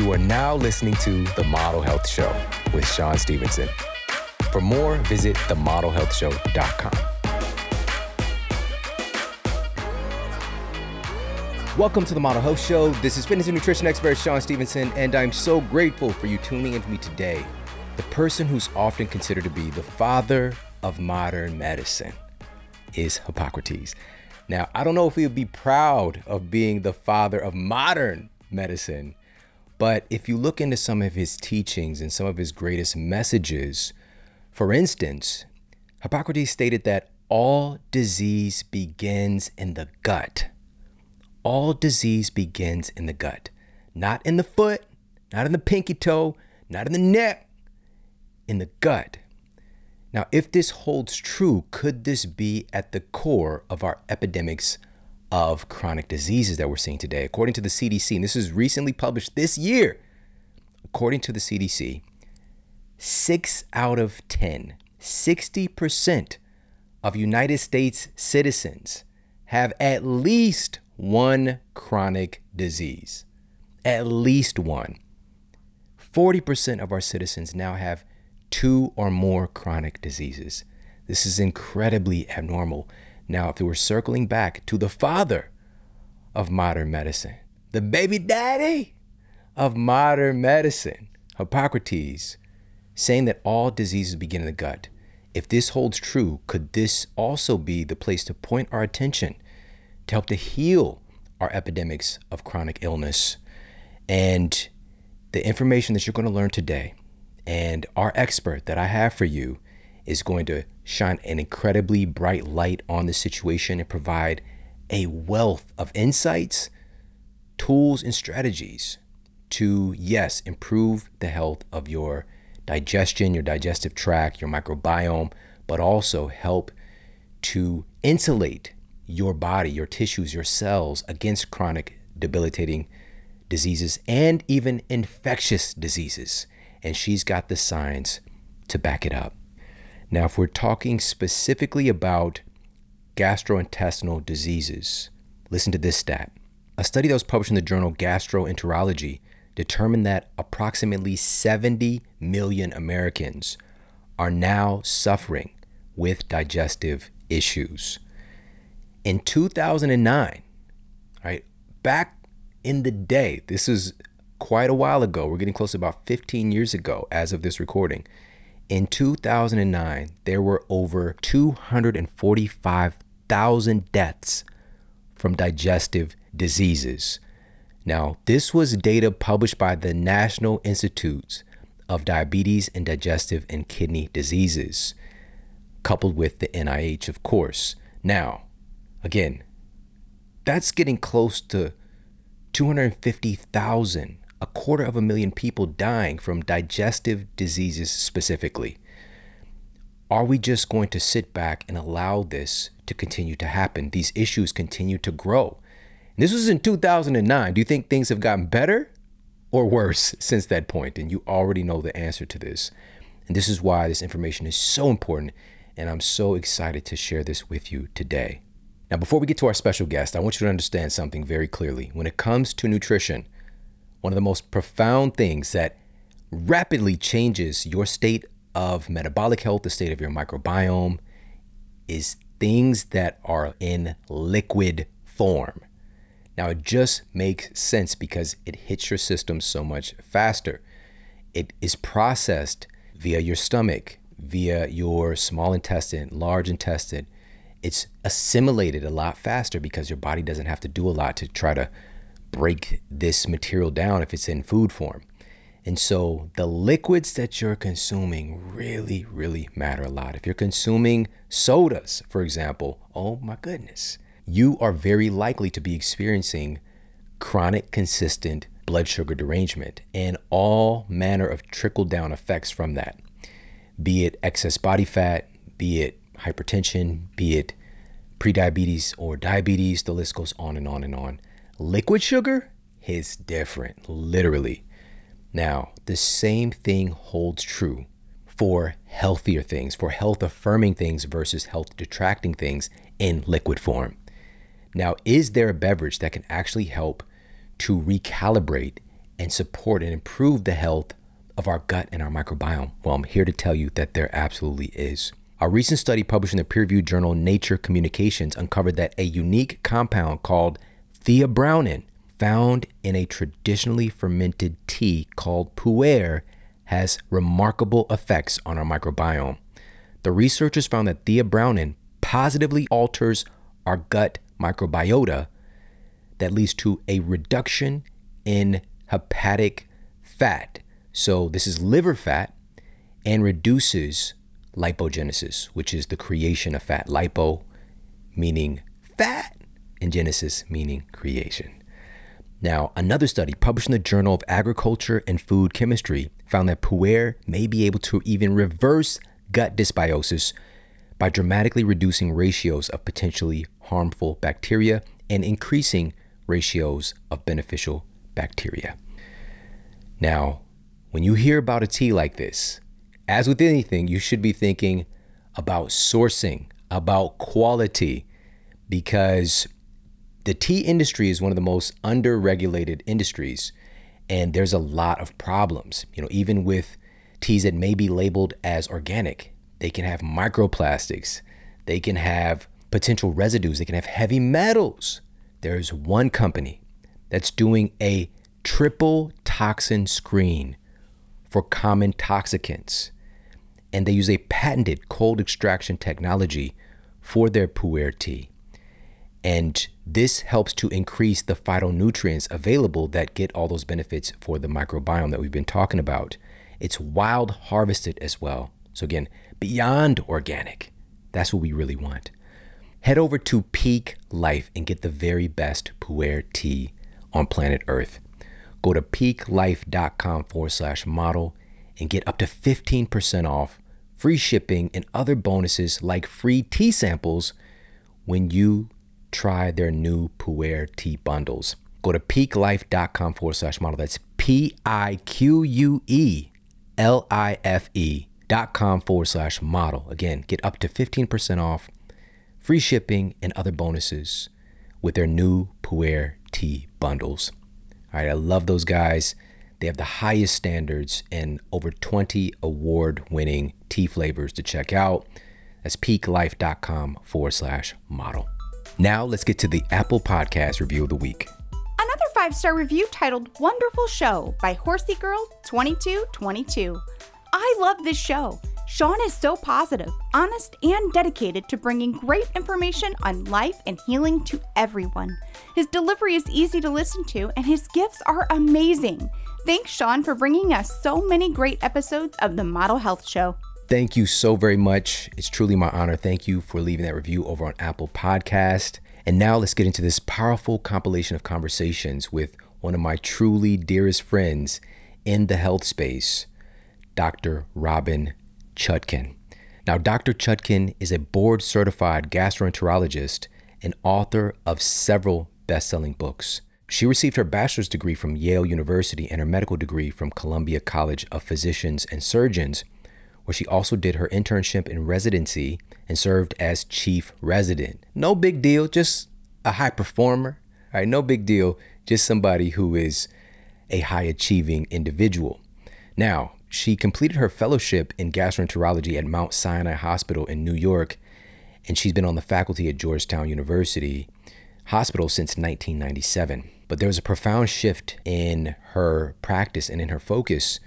You are now listening to The Model Health Show with Shawn Stevenson. For more, visit themodelhealthshow.com. Welcome to the Model Health Show. This is fitness and nutrition expert Shawn Stevenson, and I'm so grateful for you tuning in to me today. The person who's often considered to be the father of modern medicine is Hippocrates. Now, I don't know if he would be proud of being the father of modern medicine, but if you look into some of his teachings and some of his greatest messages, for instance, Hippocrates stated that all disease begins in the gut. All disease begins in the gut, not in the foot, not in the pinky toe, not in the neck, in the gut. Now, if this holds true, could this be at the core of our epidemics of chronic diseases that we're seeing today? According to the CDC, and this is recently published this year, according to the CDC, six out of 10, 60% of United States citizens have at least one chronic disease. At least one. 40% of our citizens now have two or more chronic diseases. This is incredibly abnormal. Now, if we were circling back to the father of modern medicine, the baby daddy of modern medicine, Hippocrates, saying that all diseases begin in the gut. If this holds true, could this also be the place to point our attention to help to heal our epidemics of chronic illness? And the information that you're going to learn today and our expert that I have for you is going to shine an incredibly bright light on the situation and provide a wealth of insights, tools, and strategies to, yes, improve the health of your digestion, your digestive tract, your microbiome, but also help to insulate your body, your tissues, your cells against chronic debilitating diseases and even infectious diseases and she's got the science to back it up. Now, if we're talking specifically about gastrointestinal diseases, listen to this stat. A study that was published in the journal Gastroenterology determined that approximately 70 million Americans are now suffering with digestive issues. In 2009, right, back in the day, this is quite a while ago. We're getting close to about 15 years ago as of this recording. In 2009, there were over 245,000 deaths from digestive diseases. Now, this was data published by the National Institutes of Diabetes and Digestive and Kidney Diseases, coupled with the NIH, of course. Now, again, that's getting close to 250,000 a quarter of a million people dying from digestive diseases specifically. Are we just going to sit back and allow this to continue to happen? These issues continue to grow. And this was in 2009. Do you think things have gotten better or worse since that point? And you already know the answer to this. And this is why this information is so important. And I'm so excited to share this with you today. Now, before we get to our special guest, I want you to understand something very clearly. When it comes to nutrition, one of the most profound things that rapidly changes your state of metabolic health, the state of your microbiome, is things that are in liquid form. Now, it just makes sense because it hits your system so much faster. It is processed via your stomach, via your small intestine, large intestine. It's assimilated a lot faster because your body doesn't have to do a lot to try to break this material down if it's in food form. And so the liquids that you're consuming really, really matter a lot. If you're consuming sodas, for example, oh my goodness, you are very likely to be experiencing chronic, consistent blood sugar derangement and all manner of trickle down effects from that. Be it excess body fat, be it hypertension, be it prediabetes or diabetes, the list goes on and on and on. Liquid sugar is different, literally. Now, the same thing holds true for healthier things, for health affirming things versus health detracting things in liquid form. Now, is there a beverage that can actually help to recalibrate and support and improve the health of our gut and our microbiome? Well, I'm here to tell you that there absolutely is. A recent study published in the peer reviewed journal Nature Communications uncovered that a unique compound called theabrownin, found in a traditionally fermented tea called pu'er, has remarkable effects on our microbiome. The researchers found that theabrownin positively alters our gut microbiota that leads to a reduction in hepatic fat. So, this is liver fat and reduces lipogenesis, which is the creation of fat. Lipo meaning fat, and genesis meaning creation. Now, another study published in the Journal of Agriculture and Food Chemistry found that pu'er may be able to even reverse gut dysbiosis by dramatically reducing ratios of potentially harmful bacteria and increasing ratios of beneficial bacteria. Now, when you hear about a tea like this, as with anything, you should be thinking about sourcing, about quality, because the tea industry is one of the most under-regulated industries, and there's a lot of problems. You know, even with teas that may be labeled as organic, they can have microplastics, they can have potential residues, they can have heavy metals. There's one company that's doing a triple toxin screen for common toxicants and they use a patented cold extraction technology for their pu'er tea. And this helps to increase the phytonutrients available that get all those benefits for the microbiome that we've been talking about. It's wild harvested as well. So, again, beyond organic. That's what we really want. Head over to Pique Life and get the very best pu'er tea on planet Earth. Go to piquelife.com forward slash model and get up to 15% off free shipping, and other bonuses like free tea samples when you try their new Pu'er tea bundles. Go to piquelife.com forward slash model. That's P I Q U E L I F E dot com forward slash model. Again, get up to 15% off, free shipping, and other bonuses with their new Pu'er tea bundles. All right, I love those guys. They have the highest standards and over 20 award winning tea flavors to check out. That's piquelife.com forward slash model. Now let's get to the Apple Podcast review of the week. Another five star review titled Wonderful Show by Horsey Girl 2222. I love this show. Shawn is so positive, honest, and dedicated to bringing great information on life and healing to everyone. His delivery is easy to listen to, and his gifts are amazing. Thanks, Shawn, for bringing us so many great episodes of the Model Health Show. Thank you so very much. It's truly my honor. Thank you for leaving that review over on Apple Podcast. And now let's get into this powerful compilation of conversations with one of my truly dearest friends in the health space, Dr. Robynne Chutkan. Now, Dr. Chutkan is a board certified gastroenterologist and author of several best selling books. She received her bachelor's degree from Yale University and her medical degree from Columbia College of Physicians and Surgeons, where she also did her internship in residency and served as chief resident. No big deal, just a high performer. All right, no big deal, just somebody who is a high achieving individual. Now, she completed her fellowship in gastroenterology at Mount Sinai Hospital in New York, and she's been on the faculty at Georgetown University Hospital since 1997. But there was a profound shift in her practice and in her focus.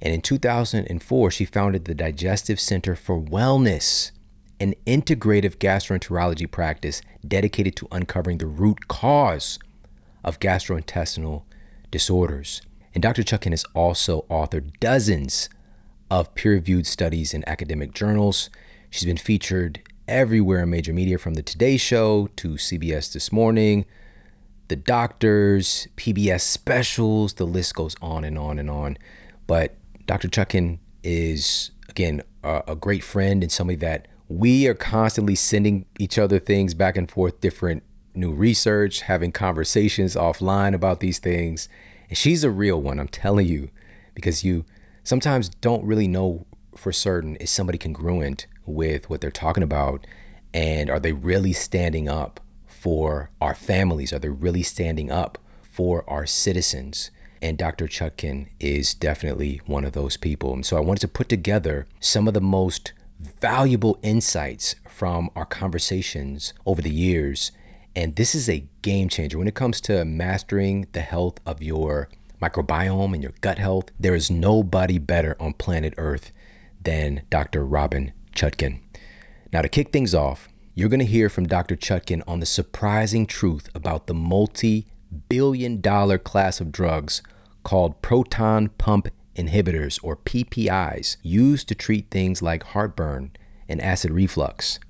And in 2004, she founded the Digestive Center for Wellness, an integrative gastroenterology practice dedicated to uncovering the root cause of gastrointestinal disorders. And Dr. Chutkan has also authored dozens of peer reviewed studies in academic journals. She's been featured everywhere in major media from The Today Show to CBS This Morning, the doctors, PBS specials, the list goes on and on and on. But Dr. Chutkan is, again, a, a great friend and somebody that we are constantly sending each other things back and forth, different new research, having conversations offline about these things. And she's a real one, I'm telling you, because you sometimes don't really know for certain is somebody congruent with what they're talking about and are they really standing up for our families? Are they really standing up for our citizens? And Dr. Chutkan is definitely one of those people. And so I wanted to put together some of the most valuable insights from our conversations over the years. And this is a game changer when it comes to mastering the health of your microbiome and your gut health. There is nobody better on planet Earth than Dr. Robynne Chutkan. Now, to kick things off, you're going to hear from Dr. Chutkan on the surprising truth about the multi billion dollar class of drugs called proton pump inhibitors, or PPIs, used to treat things like heartburn and acid reflux.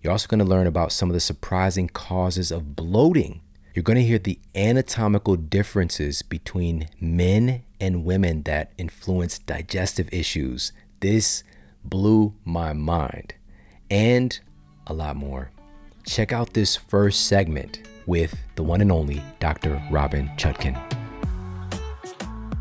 You're also going to learn about some of the surprising causes of bloating. You're going to hear the anatomical differences between men and women that influence digestive issues. This blew my mind. And a lot more. Check out this first segment with the one and only Dr. Robynne Chutkan.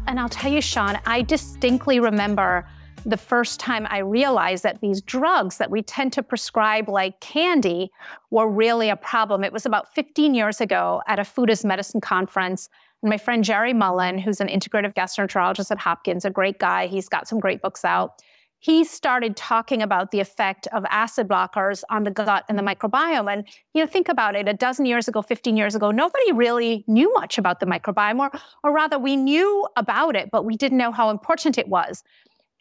And I'll tell you, Shawn, I distinctly remember the first time I realized that these drugs that we tend to prescribe like candy were really a problem. It was about 15 years ago at a food as medicine conference. And my friend Gerry Mullin, who's an integrative gastroenterologist at Hopkins, a great guy, he's got some great books out he started talking about the effect of acid blockers on the gut and the microbiome. And, you know, think about it a dozen years ago, 15 years ago, nobody really knew much about the microbiome, or, or rather, we knew about it, but we didn't know how important it was.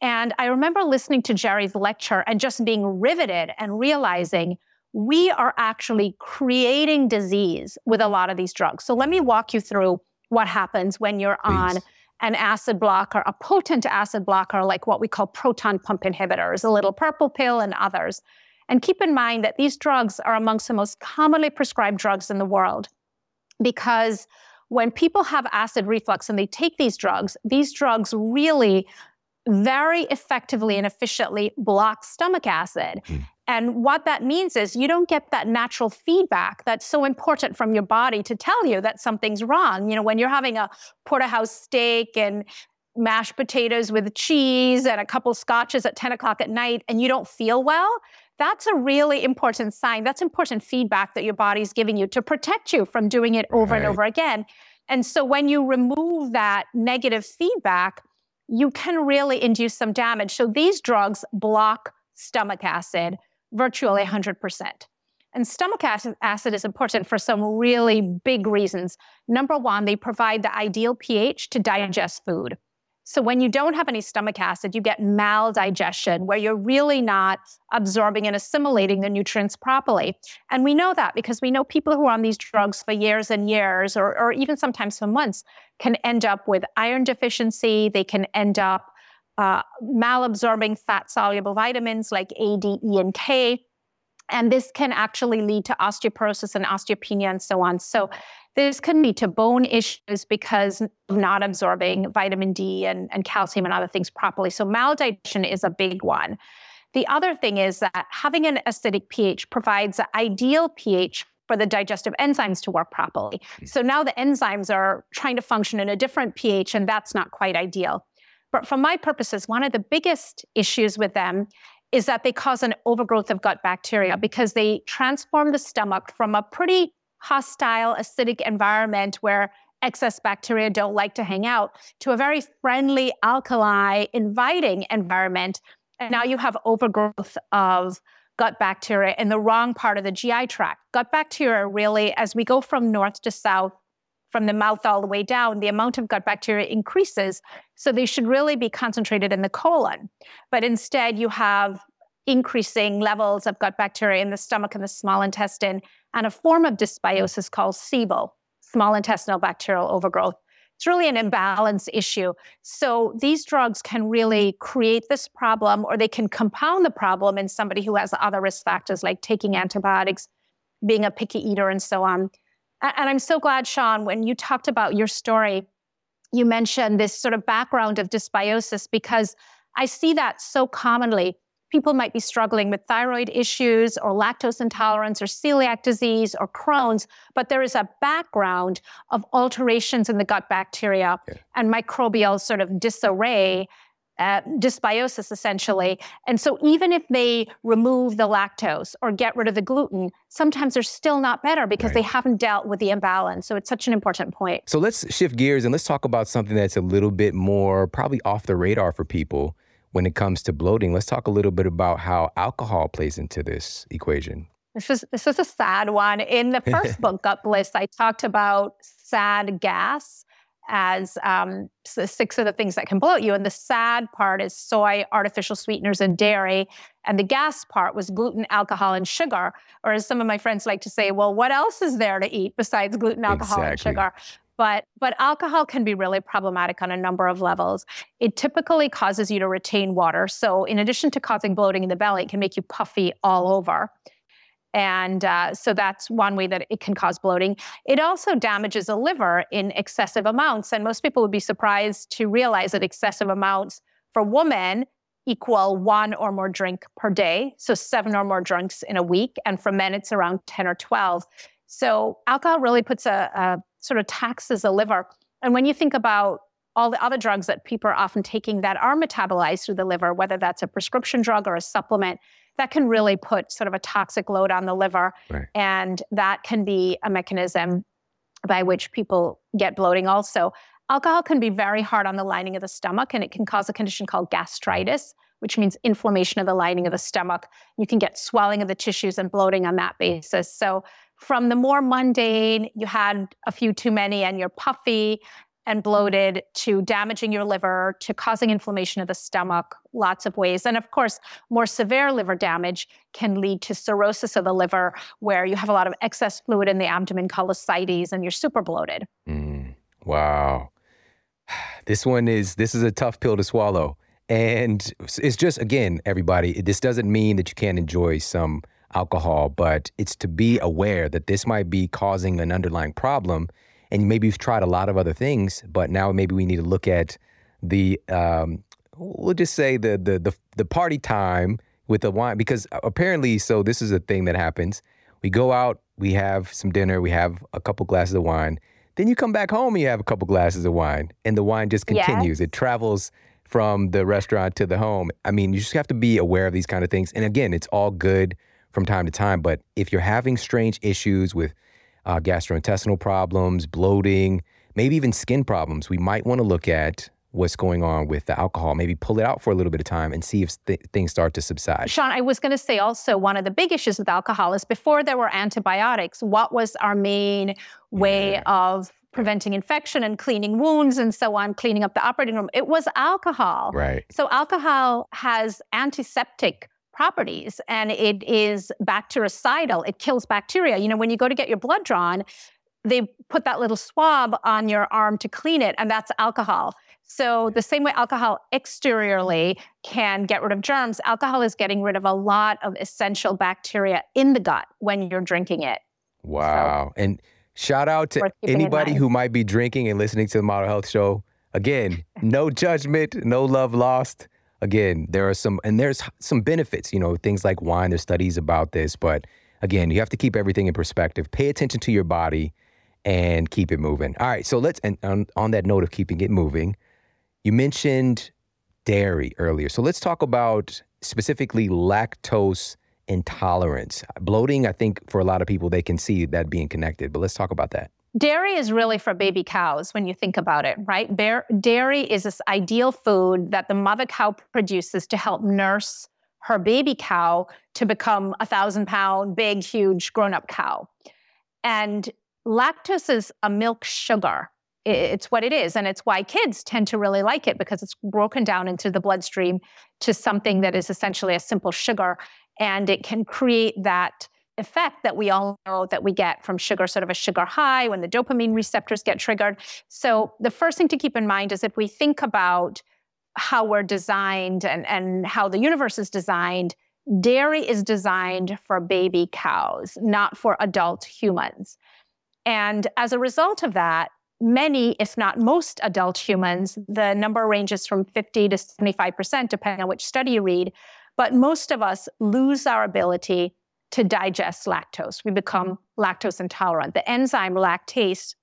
And I remember listening to Gerry's lecture and just being riveted and realizing we are actually creating disease with a lot of these drugs. So let me walk you through what happens when you're Please. on an acid blocker, a potent acid blocker, like what we call proton pump inhibitors, a little purple pill and others. And keep in mind that these drugs are amongst the most commonly prescribed drugs in the world because when people have acid reflux and they take these drugs, these drugs really very effectively and efficiently block stomach acid. Mm. And what that means is you don't get that natural feedback that's so important from your body to tell you that something's wrong. You know, when you're having a porterhouse steak and mashed potatoes with cheese and a couple scotches at 10 o'clock at night and you don't feel well, that's a really important sign. That's important feedback that your body's giving you to protect you from doing it over right. and over again. And so when you remove that negative feedback, you can really induce some damage. So these drugs block stomach acid virtually 100%. And stomach acid is important for some really big reasons. Number one, they provide the ideal pH to digest food. So when you don't have any stomach acid, you get maldigestion, where you're really not absorbing and assimilating the nutrients properly. And we know that because we know people who are on these drugs for years and years, or, or even sometimes for months, can end up with iron deficiency. They can end up uh, malabsorbing fat soluble vitamins like A, D, E, and K. And this can actually lead to osteoporosis and osteopenia and so on. So, this can lead to bone issues because of not absorbing vitamin D and, and calcium and other things properly. So, maldigestion is a big one. The other thing is that having an acidic pH provides the ideal pH for the digestive enzymes to work properly. Hmm. So now the enzymes are trying to function in a different pH, and that's not quite ideal. But for my purposes, one of the biggest issues with them is that they cause an overgrowth of gut bacteria because they transform the stomach from a pretty hostile, acidic environment where excess bacteria don't like to hang out to a very friendly, alkali, inviting environment. And now you have overgrowth of gut bacteria in the wrong part of the GI tract. Gut bacteria really, as we go from north to south, from the mouth all the way down, the amount of gut bacteria increases. So they should really be concentrated in the colon. But instead, you have increasing levels of gut bacteria in the stomach and the small intestine, and a form of dysbiosis called SIBO, small intestinal bacterial overgrowth. It's really an imbalance issue. So these drugs can really create this problem, or they can compound the problem in somebody who has other risk factors like taking antibiotics, being a picky eater, and so on. And I'm so glad, Shawn, when you talked about your story, you mentioned this sort of background of dysbiosis because I see that so commonly. People might be struggling with thyroid issues or lactose intolerance or celiac disease or Crohn's, but there is a background of alterations in the gut bacteria yeah. and microbial sort of disarray uh, dysbiosis essentially. And so even if they remove the lactose or get rid of the gluten, sometimes they're still not better because right. they haven't dealt with the imbalance. So it's such an important point. So let's shift gears and let's talk about something that's a little bit more probably off the radar for people when it comes to bloating. Let's talk a little bit about how alcohol plays into this equation. This is this is a sad one. In the first book, Gutbliss, I talked about sad gas as um, six of the things that can bloat you. And the sad part is soy, artificial sweeteners, and dairy. And the gas part was gluten, alcohol, and sugar. Or as some of my friends like to say, well, what else is there to eat besides gluten, alcohol, exactly. and sugar? But, but alcohol can be really problematic on a number of levels. It typically causes you to retain water. So, in addition to causing bloating in the belly, it can make you puffy all over. And uh, so that's one way that it can cause bloating. It also damages the liver in excessive amounts. And most people would be surprised to realize that excessive amounts for women equal one or more drink per day. So seven or more drinks in a week. And for men, it's around 10 or 12. So alcohol really puts a, a sort of taxes the liver. And when you think about all the other drugs that people are often taking that are metabolized through the liver, whether that's a prescription drug or a supplement, that can really put sort of a toxic load on the liver. Right. And that can be a mechanism by which people get bloating also. Alcohol can be very hard on the lining of the stomach, and it can cause a condition called gastritis, which means inflammation of the lining of the stomach. You can get swelling of the tissues and bloating on that basis. So, from the more mundane, you had a few too many and you're puffy, and bloated to damaging your liver to causing inflammation of the stomach lots of ways. And of course more severe liver damage can lead to cirrhosis of the liver where you have a lot of excess fluid in the abdomen called ascites and you're super bloated. Mm, wow. This one is this is a tough pill to swallow. And it's just again everybody this doesn't mean that you can't enjoy some alcohol but it's to be aware that this might be causing an underlying problem and maybe you've tried a lot of other things, but now maybe we need to look at the um, we'll just say the the the, the party time with the wine because apparently so this is a thing that happens. We go out, we have some dinner, we have a couple glasses of wine. Then you come back home, you have a couple glasses of wine, and the wine just continues. Yes. It travels from the restaurant to the home. I mean, you just have to be aware of these kind of things. And again, it's all good from time to time, but if you're having strange issues with uh, gastrointestinal problems, bloating, maybe even skin problems, we might want to look at what's going on with the alcohol. Maybe pull it out for a little bit of time and see if th- things start to subside. Shawn, I was going to say also one of the big issues with alcohol is before there were antibiotics, what was our main way yeah. of preventing infection and cleaning wounds and so on, cleaning up the operating room? It was alcohol. Right. So alcohol has antiseptic properties and it is bactericidal. It kills bacteria. You know, when you go to get your blood drawn, they put that little swab on your arm to clean it, and that's alcohol. So, the same way alcohol exteriorly can get rid of germs, alcohol is getting rid of a lot of essential bacteria in the gut when you're drinking it. Wow. So, and shout out to anybody who might be drinking and listening to the Model Health Show. Again, no judgment, no love lost again, there are some, and there's some benefits, you know, things like wine, there's studies about this, but again, you have to keep everything in perspective. Pay attention to your body and keep it moving. All right, so let's, and on, on that note of keeping it moving, you mentioned dairy earlier. So let's talk about specifically lactose intolerance. Bloating, I think for a lot of people, they can see that being connected, but let's talk about that. Dairy is really for baby cows when you think about it, right? Bear, dairy is this ideal food that the mother cow produces to help nurse her baby cow to become a thousand pound, big, huge, grown up cow. And lactose is a milk sugar. It's what it is. And it's why kids tend to really like it because it's broken down into the bloodstream to something that is essentially a simple sugar. And it can create that effect that we all know that we get from sugar, sort of a sugar high when the dopamine receptors get triggered. So, the first thing to keep in mind is if we think about how we're designed and, and how the universe is designed, dairy is designed for baby cows, not for adult humans. And as a result of that, many, if not most adult humans, the number ranges from 50 to 75%, depending on which study you read, but most of us lose our ability to digest lactose. We become lactose intolerant. The enzyme lactase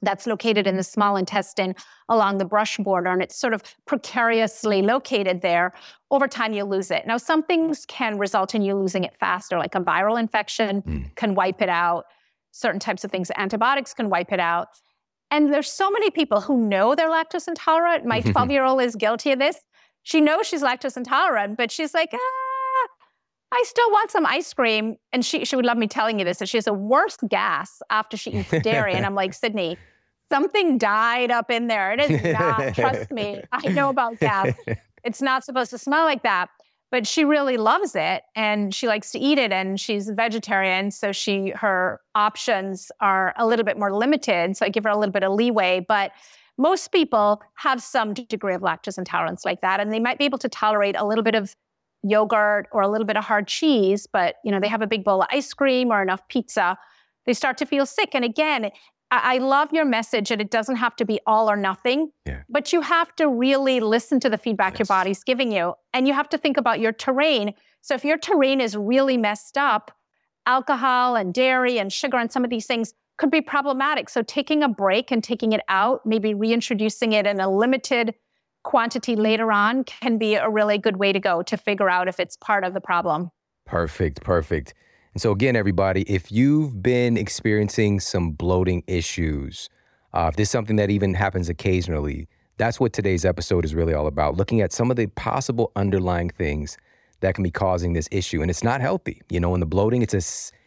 that's located in the small intestine along the brush border, and it's sort of precariously located there. Over time, you lose it. Now, some things can result in you losing it faster, like a viral infection mm. can wipe it out. Certain types of things, antibiotics can wipe it out. And there's so many people who know they're lactose intolerant. My 12 year old is guilty of this. She knows she's lactose intolerant, but she's like, ah, I still want some ice cream. And she, she would love me telling you this, that she has a worse gas after she eats dairy. and I'm like, Sydney, something died up in there. It is not, trust me, I know about gas. It's not supposed to smell like that. But she really loves it and she likes to eat it and she's a vegetarian. So she her options are a little bit more limited. So I give her a little bit of leeway. But most people have some degree of lactose intolerance like that, and they might be able to tolerate a little bit of yogurt or a little bit of hard cheese, but you know, they have a big bowl of ice cream or enough pizza, they start to feel sick. And again, I, love your message and it doesn't have to be all or nothing, yeah. but you have to really listen to the feedback yes. your body's giving you. And you have to think about your terrain. So if your terrain is really messed up, alcohol and dairy and sugar and some of these things could be problematic. So taking a break and taking it out, maybe reintroducing it in a limited quantity later on can be a really good way to go to figure out if it's part of the problem. Perfect, perfect. And so again, everybody, if you've been experiencing some bloating issues, uh, if this is something that even happens occasionally, that's what today's episode is really all about. Looking at some of the possible underlying things that can be causing this issue, and it's not healthy. You know, in the bloating, it's a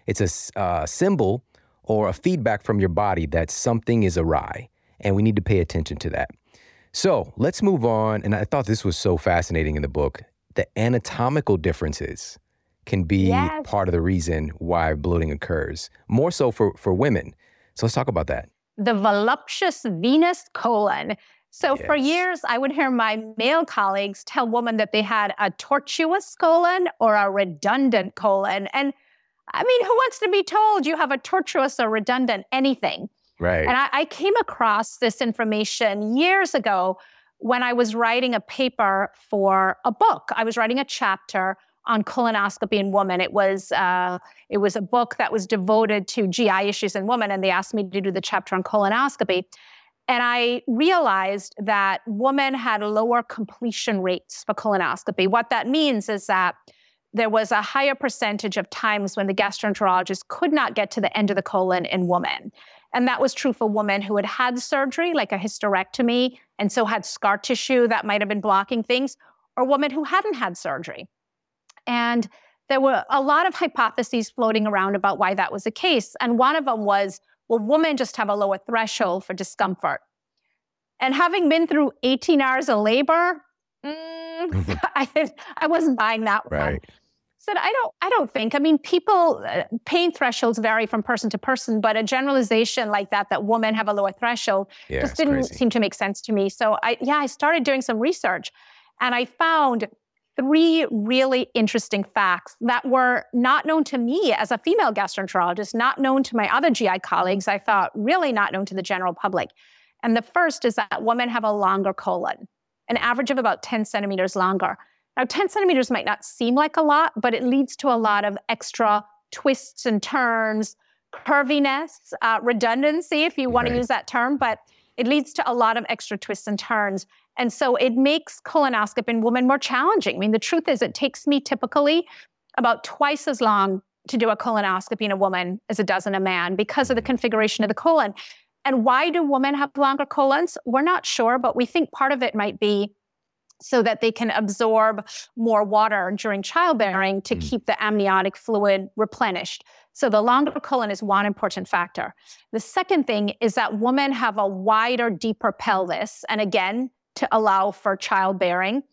it's a uh, symbol or a feedback from your body that something is awry, and we need to pay attention to that. So let's move on. And I thought this was so fascinating in the book. The anatomical differences can be yes. part of the reason why bloating occurs, more so for, for women. So let's talk about that. The voluptuous Venus colon. So yes. for years, I would hear my male colleagues tell women that they had a tortuous colon or a redundant colon. And I mean, who wants to be told you have a tortuous or redundant anything? Right. And I, I came across this information years ago when I was writing a paper for a book. I was writing a chapter on colonoscopy in women. It was uh, it was a book that was devoted to GI issues in women, and they asked me to do the chapter on colonoscopy. And I realized that women had lower completion rates for colonoscopy. What that means is that there was a higher percentage of times when the gastroenterologist could not get to the end of the colon in women. And that was true for women who had had surgery, like a hysterectomy, and so had scar tissue that might have been blocking things, or women who hadn't had surgery. And there were a lot of hypotheses floating around about why that was the case. And one of them was well, women just have a lower threshold for discomfort. And having been through 18 hours of labor, mm, I, I wasn't buying that one. Said i don't i don't think. I mean people uh, pain thresholds vary from person to person but a generalization like that that women have a lower threshold yeah, just didn't crazy. seem to make sense to me. So i yeah i started doing some research and i found three really interesting facts that were not known to me as a female gastroenterologist not known to my other gi colleagues i thought really not known to the general public. And the first is that women have a longer colon an average of about 10 centimeters longer now, 10 centimeters might not seem like a lot, but it leads to a lot of extra twists and turns, curviness, uh, redundancy, if you want right. to use that term, but it leads to a lot of extra twists and turns. And so it makes colonoscopy in women more challenging. I mean, the truth is, it takes me typically about twice as long to do a colonoscopy in a woman as it does in a man because of the configuration of the colon. And why do women have longer colons? We're not sure, but we think part of it might be so that they can absorb more water during childbearing to mm. keep the amniotic fluid replenished. So the longer colon is one important factor. The second thing is that women have a wider, deeper pelvis, and again, to allow for childbearing.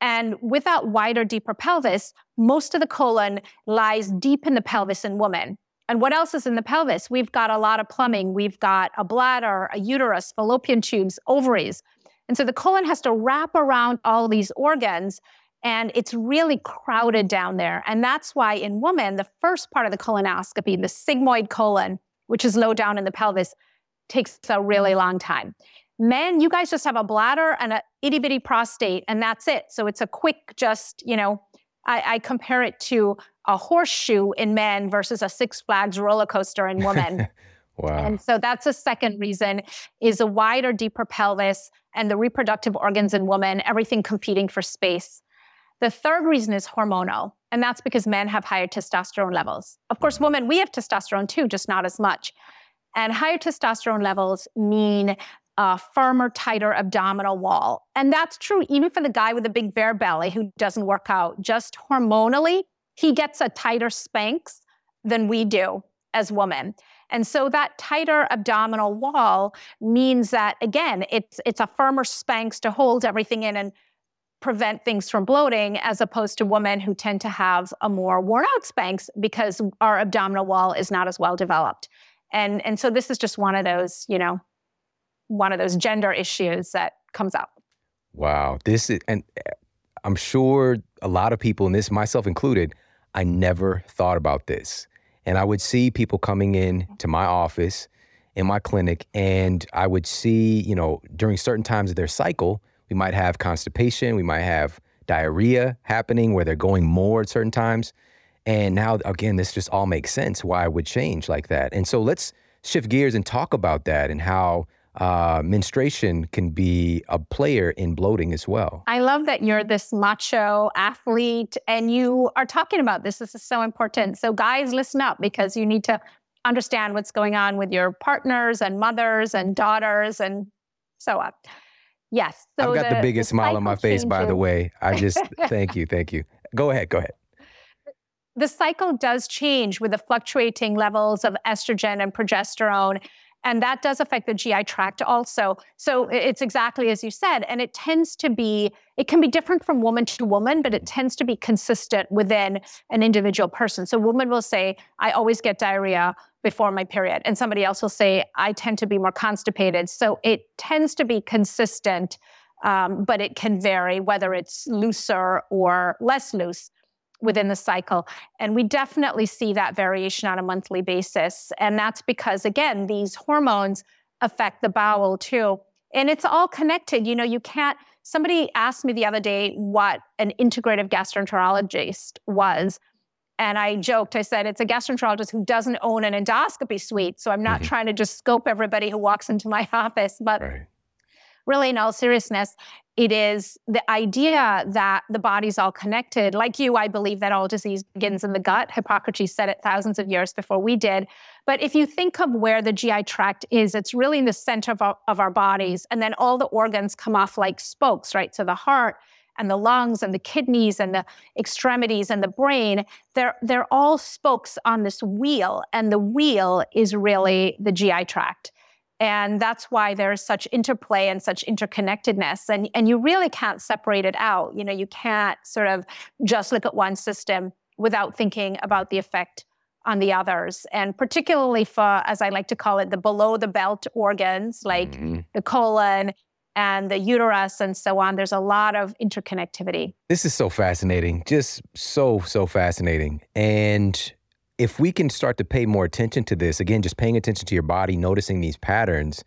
And with that wider, deeper pelvis, most of the colon lies deep in the pelvis in women. And what else is in the pelvis? We've got a lot of plumbing. We've got a bladder, a uterus, fallopian tubes, ovaries. And so the colon has to wrap around all these organs and it's really crowded down there. And that's why in women, the first part of the colonoscopy, the sigmoid colon, which is low down in the pelvis, takes a really long time. Men, you guys just have a bladder and an itty bitty prostate, and that's it. So it's a quick, just, you know, I, I compare it to a horseshoe in men versus a Six Flags roller coaster in women. Wow. And so that's a second reason is a wider, deeper pelvis and the reproductive organs in women, everything competing for space. The third reason is hormonal, and that's because men have higher testosterone levels. Of course, women, we have testosterone too, just not as much. And higher testosterone levels mean a firmer, tighter abdominal wall. And that's true even for the guy with a big bare belly who doesn't work out. Just hormonally, he gets a tighter Spanx than we do as women. And so that tighter abdominal wall means that again, it's it's a firmer Spanx to hold everything in and prevent things from bloating as opposed to women who tend to have a more worn out Spanx because our abdominal wall is not as well developed. And and so this is just one of those, you know, one of those gender issues that comes up. Wow. This is and eh, I'm sure a lot of people and this myself included, I never thought about this. And I would see people coming in to my office in my clinic, and I would see, you know, during certain times of their cycle, we might have constipation, we might have diarrhea happening where they're going more at certain times. And now, again, this just all makes sense why it would change like that. And so let's shift gears and talk about that and how uh, menstruation can be a player in bloating as well. I love that you're this macho athlete and you are talking about this. This is so important. So, guys, listen up because you need to understand what's going on with your partners and mothers and daughters and so on. Yes. So I've got the, the biggest the smile on my face, by the way. I just thank you. Thank you. Go ahead. Go ahead. The cycle does change with the fluctuating levels of estrogen and progesterone and that does affect the GI tract also. So it's exactly as you said. And it tends to be, it can be different from woman to woman, but it tends to be consistent within an individual person. So woman will say, I always get diarrhea before my period. And somebody else will say, I tend to be more constipated. So it tends to be consistent, um, but it can vary whether it's looser or less loose within the cycle. And we definitely see that variation on a monthly basis. And that's because, again, these hormones affect the bowel too. And it's all connected. You know, you can't, somebody asked me the other day what an integrative gastroenterologist was. And I joked, I said, it's a gastroenterologist who doesn't own an endoscopy suite. So I'm not mm-hmm. trying to just scope everybody who walks into my office. But right. Really, in all seriousness, it is the idea that the body's all connected. Like you, I believe that all disease begins in the gut. Hippocrates said it thousands of years before we did. But if you think of where the GI tract is, it's really in the center of our, of our bodies. And then all the organs come off like spokes, right? So the heart and the lungs and the kidneys and the extremities and the brain, they're, they're all spokes on this wheel. And the wheel is really the GI tract. And that's why there's such interplay and such interconnectedness. And, and you really can't separate it out. You know, you can't sort of just look at one system without thinking about the effect on the others. And particularly for, as I like to call it, the below the belt organs like mm-hmm. the colon and the uterus and so on. There's a lot of interconnectivity. This is so fascinating. Just so, so fascinating. And if we can start to pay more attention to this, again, just paying attention to your body, noticing these patterns,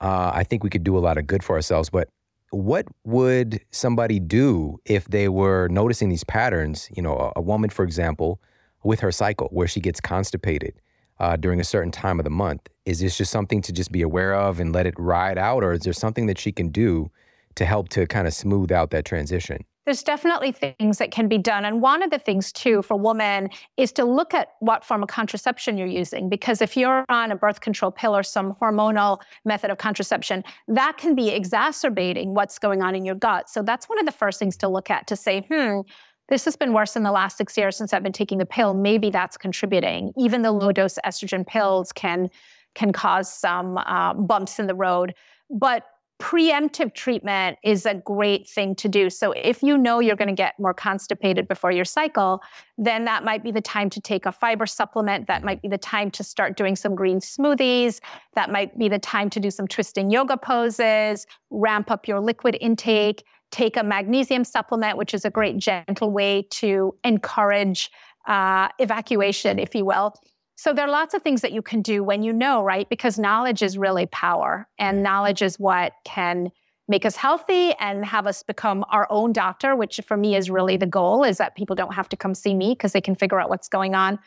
uh, I think we could do a lot of good for ourselves. But what would somebody do if they were noticing these patterns? You know, a, a woman, for example, with her cycle, where she gets constipated uh, during a certain time of the month. Is this just something to just be aware of and let it ride out, or is there something that she can do to help to kind of smooth out that transition? There's definitely things that can be done. And one of the things, too, for women is to look at what form of contraception you're using. Because if you're on a birth control pill or some hormonal method of contraception, that can be exacerbating what's going on in your gut. So that's one of the first things to look at to say, hmm, this has been worse in the last six years since I've been taking the pill. Maybe that's contributing. Even the low dose estrogen pills can can cause some uh, bumps in the road. But preemptive treatment is a great thing to do. So if you know you're going to get more constipated before your cycle, then that might be the time to take a fiber supplement. That might be the time to start doing some green smoothies. That might be the time to do some twisting yoga poses, ramp up your liquid intake, take a magnesium supplement, which is a great gentle way to encourage uh, evacuation, if you will. So there are lots of things that you can do when you know, right? Because knowledge is really power, and knowledge is what can make us healthy and have us become our own doctor, which for me is really the goal is that people don't have to come see me because they can figure out what's going on.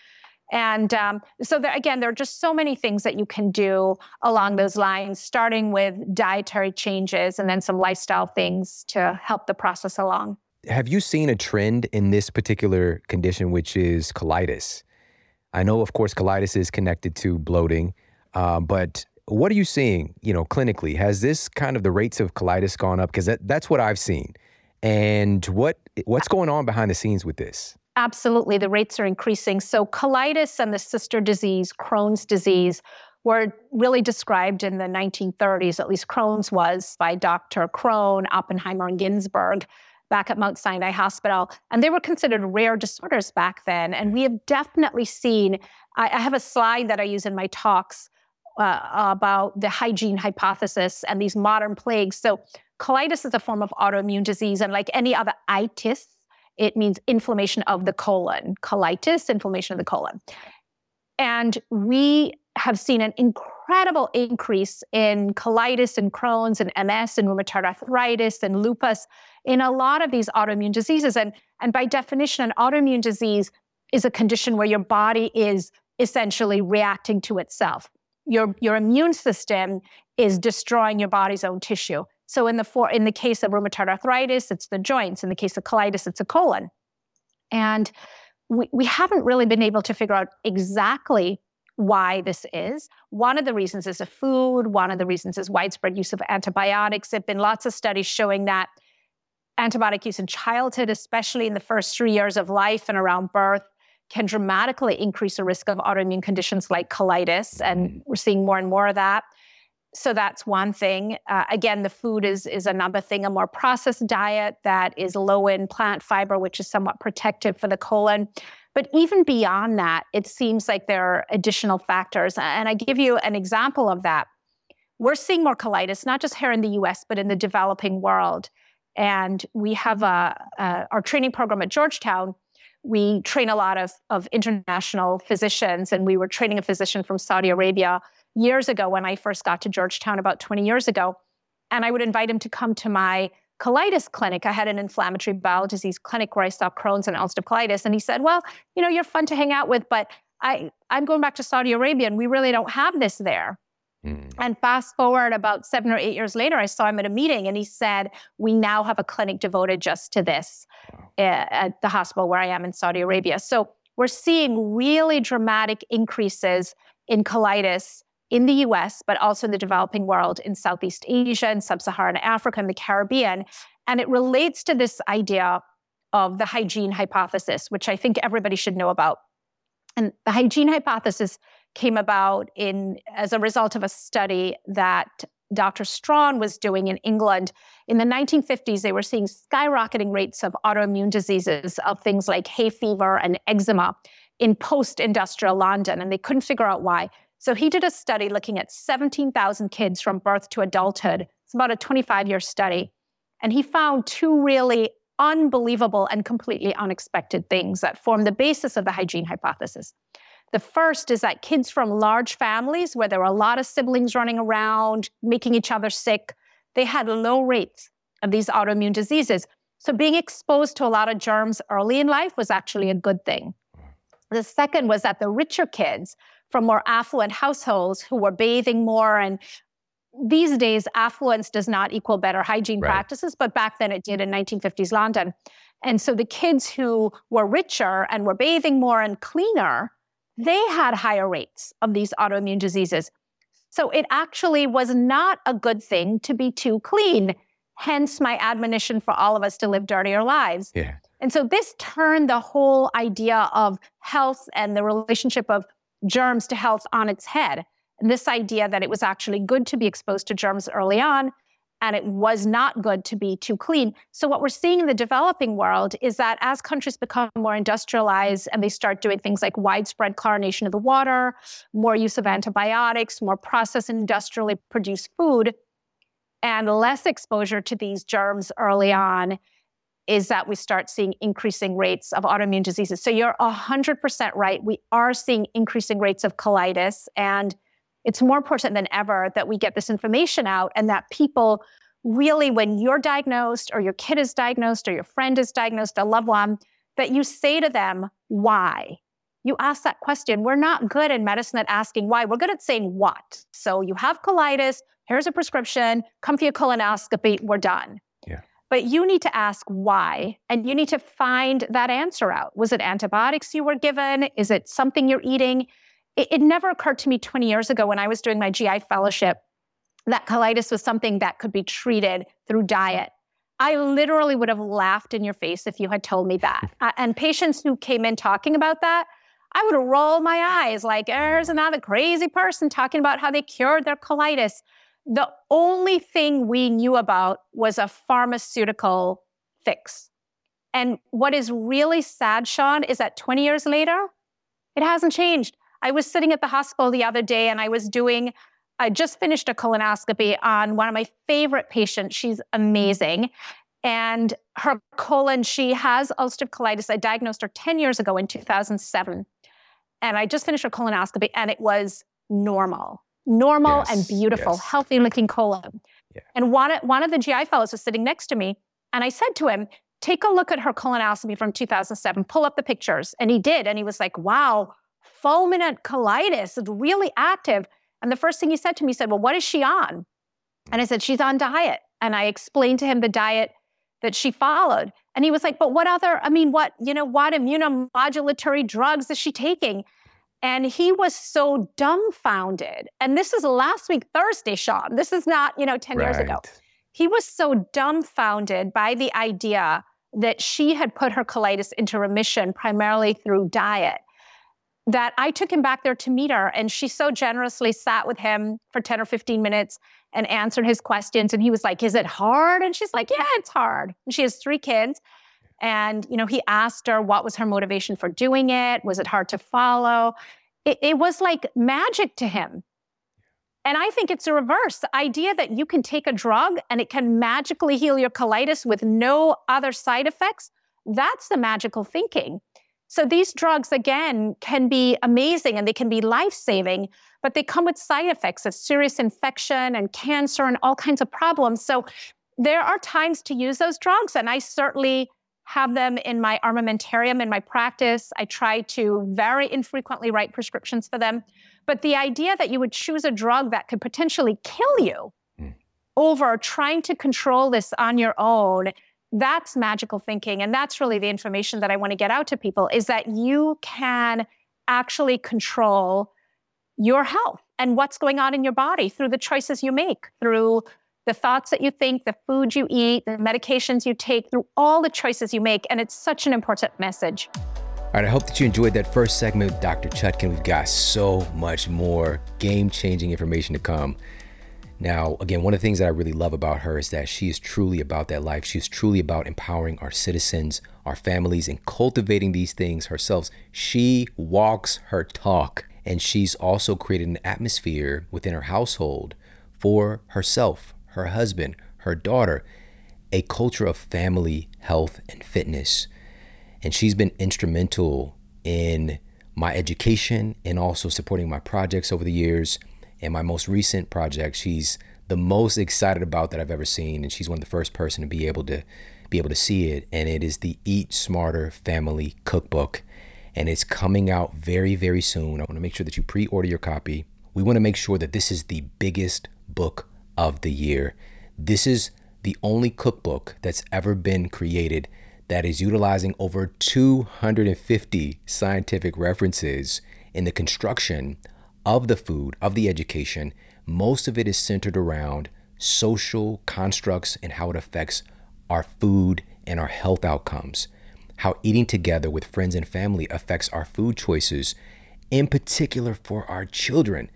And um, so, there, again, there are just so many things that you can do along those lines, starting with dietary changes and then some lifestyle things to help the process along. Have you seen a trend in this particular condition, which is colitis? I know, of course, colitis is connected to bloating, uh, but what are you seeing, you know, clinically? Has this kind of the rates of colitis gone up? Because that, that's what I've seen. And what what's going on behind the scenes with this? Absolutely, the rates are increasing. So, colitis and the sister disease, Crohn's disease, were really described in the 1930s, at least Crohn's was, by Dr. Crohn, Oppenheimer, and Ginzburg back at Mount Sinai Hospital. And they were considered rare disorders back then. And we have definitely seen, I, I have a slide that I use in my talks uh, about the hygiene hypothesis and these modern plagues. So, colitis is a form of autoimmune disease. And like any other itis, it means inflammation of the colon, colitis, inflammation of the colon. And we have seen an incredible increase in colitis and Crohn's and MS and rheumatoid arthritis and lupus in a lot of these autoimmune diseases. And, and by definition, an autoimmune disease is a condition where your body is essentially reacting to itself. Your, your immune system is destroying your body's own tissue. So in the for, in the case of rheumatoid arthritis, it's the joints. In the case of colitis, it's a colon. And we, we haven't really been able to figure out exactly why this is. One of the reasons is the food. One of the reasons is widespread use of antibiotics. There have been lots of studies showing that antibiotic use in childhood, especially in the first three years of life and around birth, can dramatically increase the risk of autoimmune conditions like colitis. And mm-hmm. we're seeing more and more of that so that's one thing. Uh, again, the food is is another thing. A more processed diet that is low in plant fiber, which is somewhat protective for the colon. But even beyond that, it seems like there are additional factors. And I give you an example of that. We're seeing more colitis, not just here in the U.S., but in the developing world. And we have a, a our training program at Georgetown we train a lot of, of international physicians, and we were training a physician from Saudi Arabia years ago when I first got to Georgetown about 20 years ago. And I would invite him to come to my colitis clinic. I had an inflammatory bowel disease clinic where I saw Crohn's and ulcerative colitis. And he said, Well, you know, you're fun to hang out with, but I, I'm going back to Saudi Arabia and we really don't have this there. Mm. And fast forward about seven or eight years later, I saw him at a meeting and he said, We now have a clinic devoted just to this wow. Eh, at the hospital where I am in Saudi Arabia. So we're seeing really dramatic increases in colitis in the US, but also in the developing world, in Southeast Asia and Sub Saharan Africa and the Caribbean. And it relates to this idea of the hygiene hypothesis, which I think everybody should know about. And the hygiene hypothesis came about in as a result of a study that Dr. Strachan was doing in England. In the 1950s, they were seeing skyrocketing rates of autoimmune diseases of things like hay fever and eczema in post industrial London, and they couldn't figure out why. So he did a study looking at 17,000 kids from birth to adulthood. It's about a 25 year study. And he found two really unbelievable and completely unexpected things that form the basis of the hygiene hypothesis. The first is that kids from large families where there were a lot of siblings running around, making each other sick, they had low rates of these autoimmune diseases. So being exposed to a lot of germs early in life was actually a good thing. The second was that the richer kids from more affluent households who were bathing more and these days affluence does not equal better hygiene right. practices but back then it did in 1950s london and so the kids who were richer and were bathing more and cleaner they had higher rates of these autoimmune diseases so it actually was not a good thing to be too clean hence my admonition for all of us to live dirtier lives yeah. and so this turned the whole idea of health and the relationship of germs to health on its head. This idea that it was actually good to be exposed to germs early on and it was not good to be too clean. So, what we're seeing in the developing world is that as countries become more industrialized and they start doing things like widespread chlorination of the water, more use of antibiotics, more processed industrially produced food, and less exposure to these germs early on, is that we start seeing increasing rates of autoimmune diseases. So you're 100% right. We are seeing increasing rates of colitis. And it's more important than ever that we get this information out and that people really, when you're diagnosed or your kid is diagnosed or your friend is diagnosed, a loved one, that you say to them, why? you ask that question. We're not good in medicine at asking why. We're good at saying what. So you have colitis, here's a prescription, come for your colonoscopy, we're done. But you need to ask why, and you need to find that answer out. Was it antibiotics you were given? Is it something you're eating? It, it never occurred to me 20 years ago when I was doing my GI fellowship that colitis was something that could be treated through diet. I literally would have laughed in your face if you had told me that. uh, and patients who came in talking about that, I would roll my eyes like, there's another crazy person talking about how they cured their colitis. The only thing we knew about was a pharmaceutical fix. And what is really sad, Shawn, is that 20 years later, it hasn't changed. I was sitting at the hospital the other day and I was doing, I just finished a colonoscopy on one of my favorite patients. She's amazing. And her colon, she has ulcerative colitis. I diagnosed her 10 years ago in 2007 and I just finished a colonoscopy and it was normal, normal Yes, and beautiful, yes. healthy looking colon. Yeah. And one, one of the GI fellows was sitting next to me and I said to him, take a look at her colonoscopy from 2007, pull up the pictures. And he did. And he was like, wow, fulminant colitis, it's really active. And the first thing he said to me, he said, well, what is she on? And I said, she's on diet. And I explained to him the diet that she followed. And he was like, but what other, I mean, what, you know, what immunomodulatory drugs is she taking? And he was so dumbfounded. And this is last week, Thursday, Shawn. This is not, you know, 10 years ago. Right. He was so dumbfounded by the idea that she had put her colitis into remission primarily through diet that I took him back there to meet her. And she so generously sat with him for 10 or 15 minutes and answered his questions. And he was like, Is it hard? And she's like, Yeah, it's hard. And she has three kids. And, you know, he asked her what was her motivation for doing it? Was it hard to follow? It, it was like magic to him. And I think it's a reverse. The idea that you can take a drug and it can magically heal your colitis with no other side effects, that's the magical thinking. So these drugs, again, can be amazing and they can be life saving, but they come with side effects of serious infection and cancer and all kinds of problems. So there are times to use those drugs, and I certainly have them in my armamentarium in my practice. I try to very infrequently write prescriptions for them. But the idea that you would choose a drug that could potentially kill you Mm. over trying to control this on your own, that's magical thinking. And that's really the information that I want to get out to people is that you can actually control your health and what's going on in your body through the choices you make, through the thoughts that you think, the food you eat, the medications you take, through all the choices you make. And it's such an important message. All right, I hope that you enjoyed that first segment with Dr. Chutkan. We've got so much more game changing information to come. Now, again, one of the things that I really love about her is that she is truly about that life. She's truly about empowering our citizens, our families, and cultivating these things herself. She walks her talk, and she's also created an atmosphere within her household for herself, her husband, her daughter, a culture of family, health, and fitness and she's been instrumental in my education and also supporting my projects over the years. And my most recent project, she's the most excited about that I've ever seen, and she's one of the first person to be able to be able to see it. And it is the Eat Smarter Family Cookbook, and it's coming out very very soon. I want to make sure that you pre-order your copy. We want to make sure that this is the biggest book of the year. This is the only cookbook that's ever been created that is utilizing over 250 scientific references in the construction of the food, of the education. Most of it is centered around social constructs and how it affects our food and our health outcomes. How eating together with friends and family affects our food choices, in particular for our children.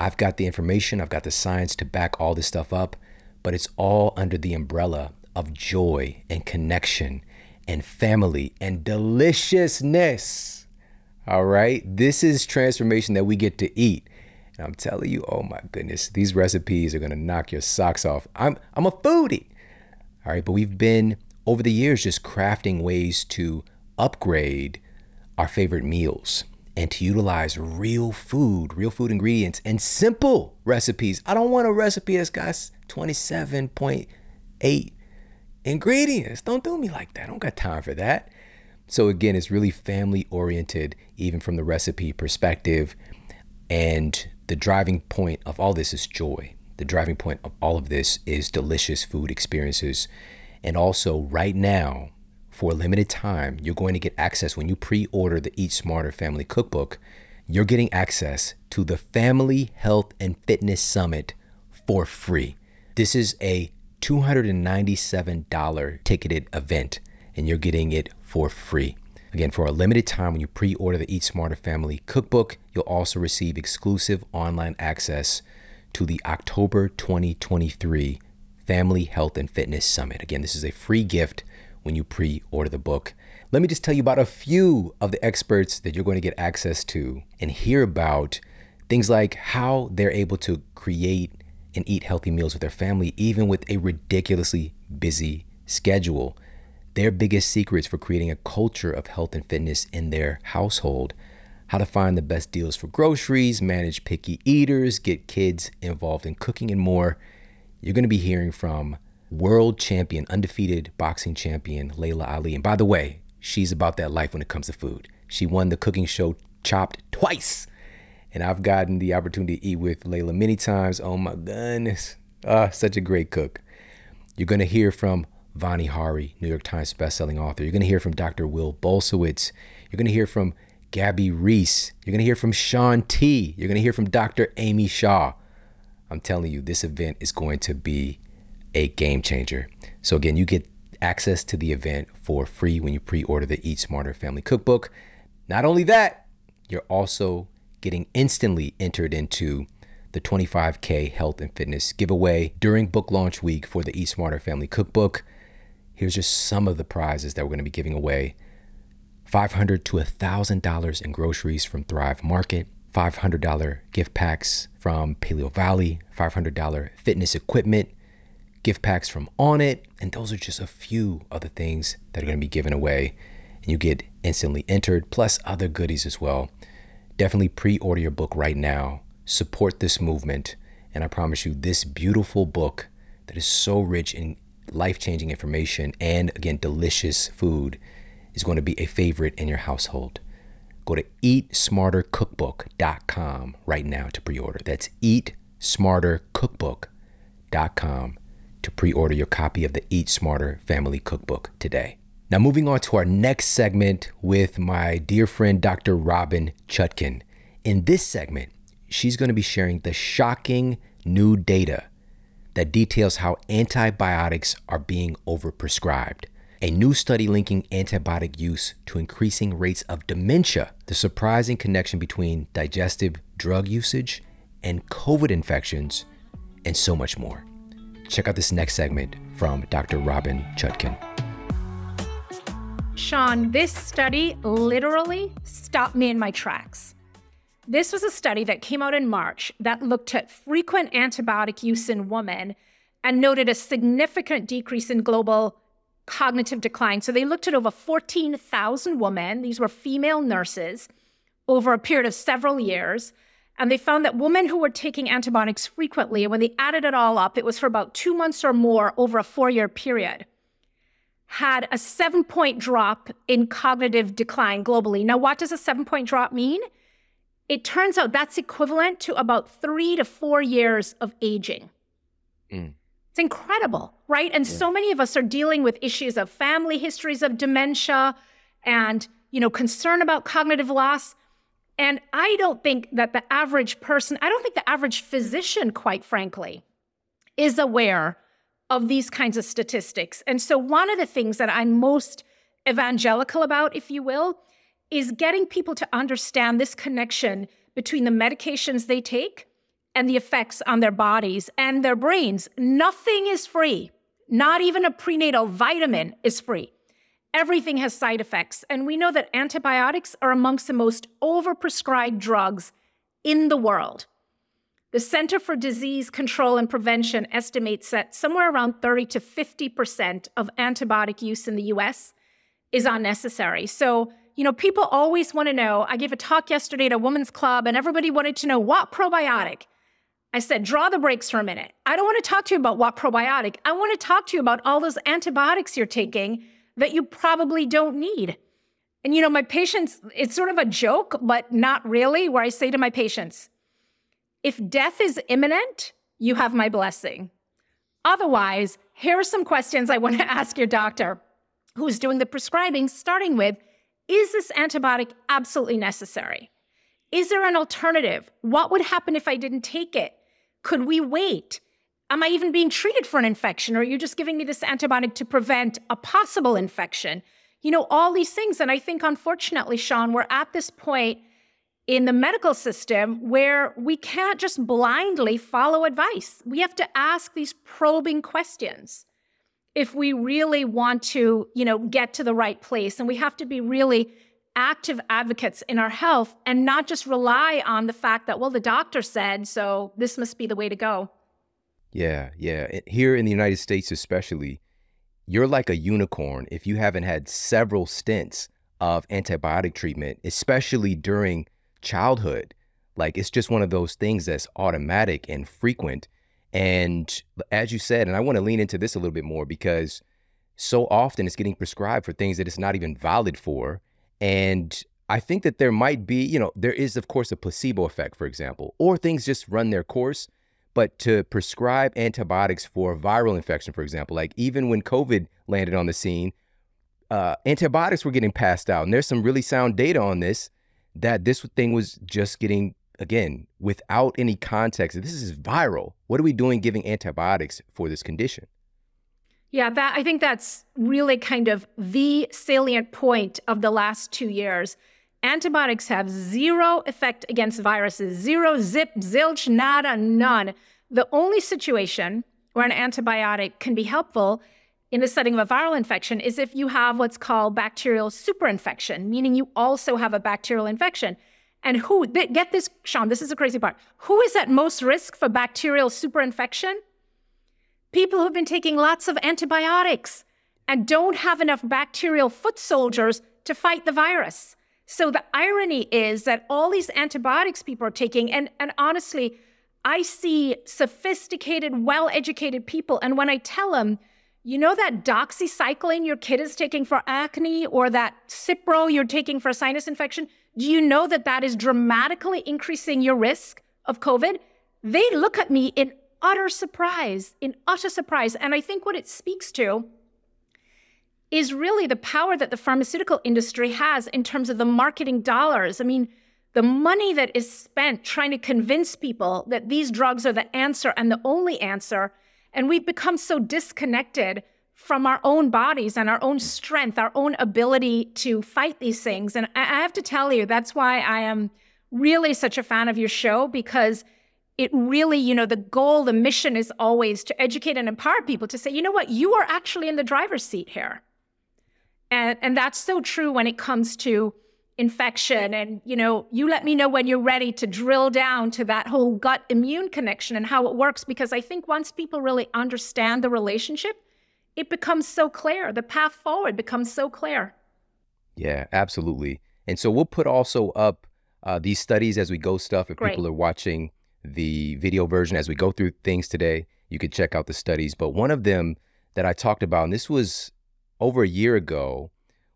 I've got the information, I've got the science to back all this stuff up, but it's all under the umbrella of joy and connection and family and deliciousness. All right. This is transformation that we get to eat. And I'm telling you, oh my goodness, these recipes are going to knock your socks off. I'm, I'm a foodie. All right. But we've been over the years just crafting ways to upgrade our favorite meals and to utilize real food, real food ingredients, and simple recipes. I don't want a recipe that's got 27.8 ingredients. Don't do me like that. I don't got time for that. So again, it's really family oriented, even from the recipe perspective. And the driving point of all this is joy. The driving point of all of this is delicious food experiences. And also, right now, for a limited time, you're going to get access when you pre order the Eat Smarter Family Cookbook. You're getting access to the Family Health and Fitness Summit for free. This is a $297 ticketed event, and you're getting it for free. Again, for a limited time, when you pre order the Eat Smarter Family Cookbook, you'll also receive exclusive online access to the October 2023 Family Health and Fitness Summit. Again, this is a free gift when you pre order the book. Let me just tell you about a few of the experts that you're going to get access to and hear about things like how they're able to create and eat healthy meals with their family, even with a ridiculously busy schedule. Their biggest secrets for creating a culture of health and fitness in their household, how to find the best deals for groceries, manage picky eaters, get kids involved in cooking, and more. You're going to be hearing from world champion, undefeated boxing champion Laila Ali. And by the way, she's about that life when it comes to food. She won the cooking show Chopped twice. And I've gotten the opportunity to eat with Laila many times. Oh my goodness. Ah, such a great cook. You're going to hear from Vani Hari, New York Times bestselling author. You're going to hear from Dr. Will Bulsiewicz. You're going to hear from Gabby Reece. You're going to hear from Shaun T. You're going to hear from Dr. Amy Shah. I'm telling you, this event is going to be a game changer. So, again, you get access to the event for free when you pre order the Eat Smarter Family Cookbook. Not only that, you're also getting instantly entered into the 25K health and fitness giveaway during book launch week for the Eat Smarter Family Cookbook. Here's just some of the prizes that we're going to be giving away $500 to $1,000 in groceries from Thrive Market, $500 gift packs from Paleovalley, $500 fitness equipment, gift packs from Onnit, and those are just a few of the things that are going to be given away. And you get instantly entered, plus other goodies as well. Definitely pre order your book right now. Support this movement. And I promise you, this beautiful book that is so rich in life changing information and, again, delicious food is going to be a favorite in your household. Go to eatsmartercookbook.com right now to pre order. That's eatsmartercookbook.com to pre order your copy of the Eat Smarter Family Cookbook today. Now, moving on to our next segment with my dear friend, Dr. Robynne Chutkan. In this segment, she's going to be sharing the shocking new data that details how antibiotics are being overprescribed. A new study linking antibiotic use to increasing rates of dementia, the surprising connection between digestive drug usage and COVID infections, and so much more. Check out this next segment from Dr. Robynne Chutkan. Sean, this study literally stopped me in my tracks. This was a study that came out in March that looked at frequent antibiotic use in women and noted a significant decrease in global cognitive decline. So they looked at over 14,000 women, these were female nurses, over a period of several years. And they found that women who were taking antibiotics frequently, and when they added it all up, it was for about two months or more over a four year period, had a seven point drop in cognitive decline globally. Now, what does a seven point drop mean? It turns out that's equivalent to about three to four years of aging. Mm. It's incredible, right? And yeah. so many of us are dealing with issues of family histories of dementia and, you know, concern about cognitive loss. And I don't think that the average person, I don't think the average physician, quite frankly, is aware of these kinds of statistics. And so, one of the things that I'm most evangelical about, if you will, is getting people to understand this connection between the medications they take and the effects on their bodies and their brains. Nothing is free. Not even a prenatal vitamin is free. Everything has side effects, and we know that antibiotics are amongst the most overprescribed drugs in the world. The Center for Disease Control and Prevention estimates that somewhere around 30 to 50% of antibiotic use in the US is unnecessary. So, you know, people always want to know. I gave a talk yesterday at a women's club, and everybody wanted to know what probiotic. I said, draw the brakes for a minute. I don't want to talk to you about what probiotic. I want to talk to you about all those antibiotics you're taking that you probably don't need. And you know, my patients, it's sort of a joke, but not really, where I say to my patients, if death is imminent, you have my blessing. Otherwise, here are some questions I want to ask your doctor who's doing the prescribing, starting with Is this antibiotic absolutely necessary? Is there an alternative? What would happen if I didn't take it? Could we wait? Am I even being treated for an infection? Or are you just giving me this antibiotic to prevent a possible infection? You know, all these things. And I think, unfortunately, Shawn, we're at this point in the medical system where we can't just blindly follow advice. We have to ask these probing questions if we really want to, you know, get to the right place. And we have to be really active advocates in our health and not just rely on the fact that, well, the doctor said, so this must be the way to go. Yeah, yeah. Here in the United States, especially, you're like a unicorn if you haven't had several stints of antibiotic treatment, especially during childhood. Like it's just one of those things that's automatic and frequent. And as you said, and I want to lean into this a little bit more because so often it's getting prescribed for things that it's not even valid for. And I think that there might be, you know, there is, of course, a placebo effect, for example, or things just run their course. But to prescribe antibiotics for viral infection, for example, like even when COVID landed on the scene, uh, antibiotics were getting passed out. And there's some really sound data on this that this thing was just getting again, without any context, this is viral. What are we doing giving antibiotics for this condition? Yeah, that I think that's really kind of the salient point of the last two years. Antibiotics have zero effect against viruses, zero, zip, zilch, nada, none. The only situation where an antibiotic can be helpful in the setting of a viral infection is if you have what's called bacterial superinfection, meaning you also have a bacterial infection. And who, get this, Shawn, this is the crazy part. Who is at most risk for bacterial superinfection? People who've been taking lots of antibiotics and don't have enough bacterial foot soldiers to fight the virus. So the irony is that all these antibiotics people are taking, and, and honestly, I see sophisticated, well educated people. And when I tell them, you know that doxycycline your kid is taking for acne or that Cipro you're taking for a sinus infection, do you know that that is dramatically increasing your risk of COVID? They look at me in utter surprise, in utter surprise. And I think what it speaks to is really the power that the pharmaceutical industry has in terms of the marketing dollars. I mean, the money that is spent trying to convince people that these drugs are the answer and the only answer. And we've become so disconnected from our own bodies and our own strength, our own ability to fight these things. And I have to tell you, that's why I am really such a fan of your show because it really, you know, the goal, the mission is always to educate and empower people to say, you know what, you are actually in the driver's seat here. And, and that's so true when it comes to infection. And, you know, you let me know when you're ready to drill down to that whole gut immune connection and how it works. Because I think once people really understand the relationship, it becomes so clear. The path forward becomes so clear. Yeah, absolutely. And so we'll put also up uh, these studies as we go stuff. If Great. people are watching the video version as we go through things today, you could check out the studies. But one of them that I talked about, and this was over a year ago,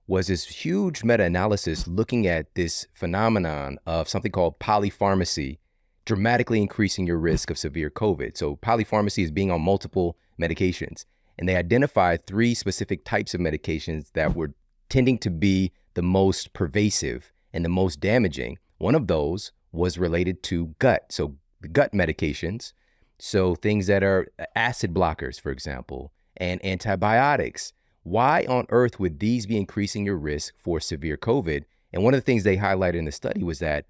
was this huge meta-analysis looking at this phenomenon of something called polypharmacy, dramatically increasing your risk of severe COVID. So polypharmacy is being on multiple medications and they identified three specific types of medications that were tending to be the most pervasive and the most damaging. One of those was related to gut, so gut medications, so things that are uh, acid blockers, for example, and antibiotics. Why on earth would these be increasing your risk for severe COVID? And one of the things they highlighted in the study was that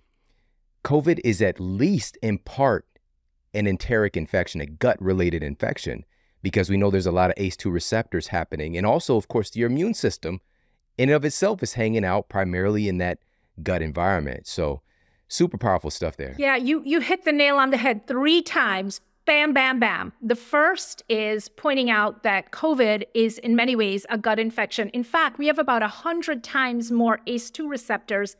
COVID is at least in part an enteric infection, a gut related infection because we know there's a lot of ACE2 receptors happening. And also, of course, your immune system in and of itself is hanging out primarily in that gut environment. So super powerful stuff there. Yeah, you you hit the nail on the head three times. Bam, bam, bam. The first is pointing out that COVID is in many ways a gut infection. In fact, we have about 100 times more ACE2 receptors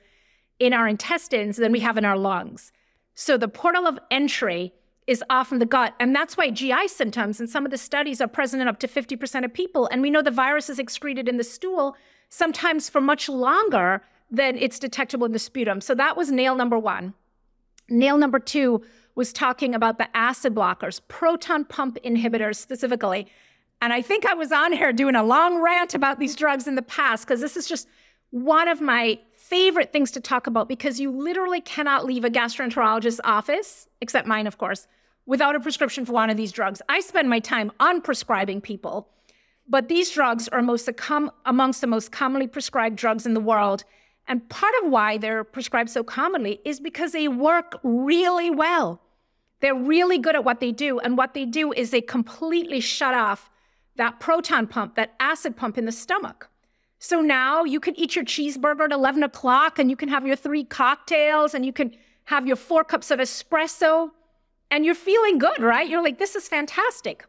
in our intestines than we have in our lungs. So the portal of entry is often the gut. And that's why GI symptoms in some of the studies are present in up to 50% of people. And we know the virus is excreted in the stool sometimes for much longer than it's detectable in the sputum. So that was nail number one. Nail number two was talking about the acid blockers, proton pump inhibitors specifically. And I think I was on here doing a long rant about these drugs in the past because this is just one of my favorite things to talk about because you literally cannot leave a gastroenterologist's office, except mine, of course, without a prescription for one of these drugs. I spend my time unprescribing people, but these drugs are most amongst the most commonly prescribed drugs in the world. And part of why they're prescribed so commonly is because they work really well. They're really good at what they do. And what they do is they completely shut off that proton pump, that acid pump in the stomach. So now you can eat your cheeseburger at 11 o'clock and you can have your three cocktails and you can have your four cups of espresso and you're feeling good, right? You're like, this is fantastic.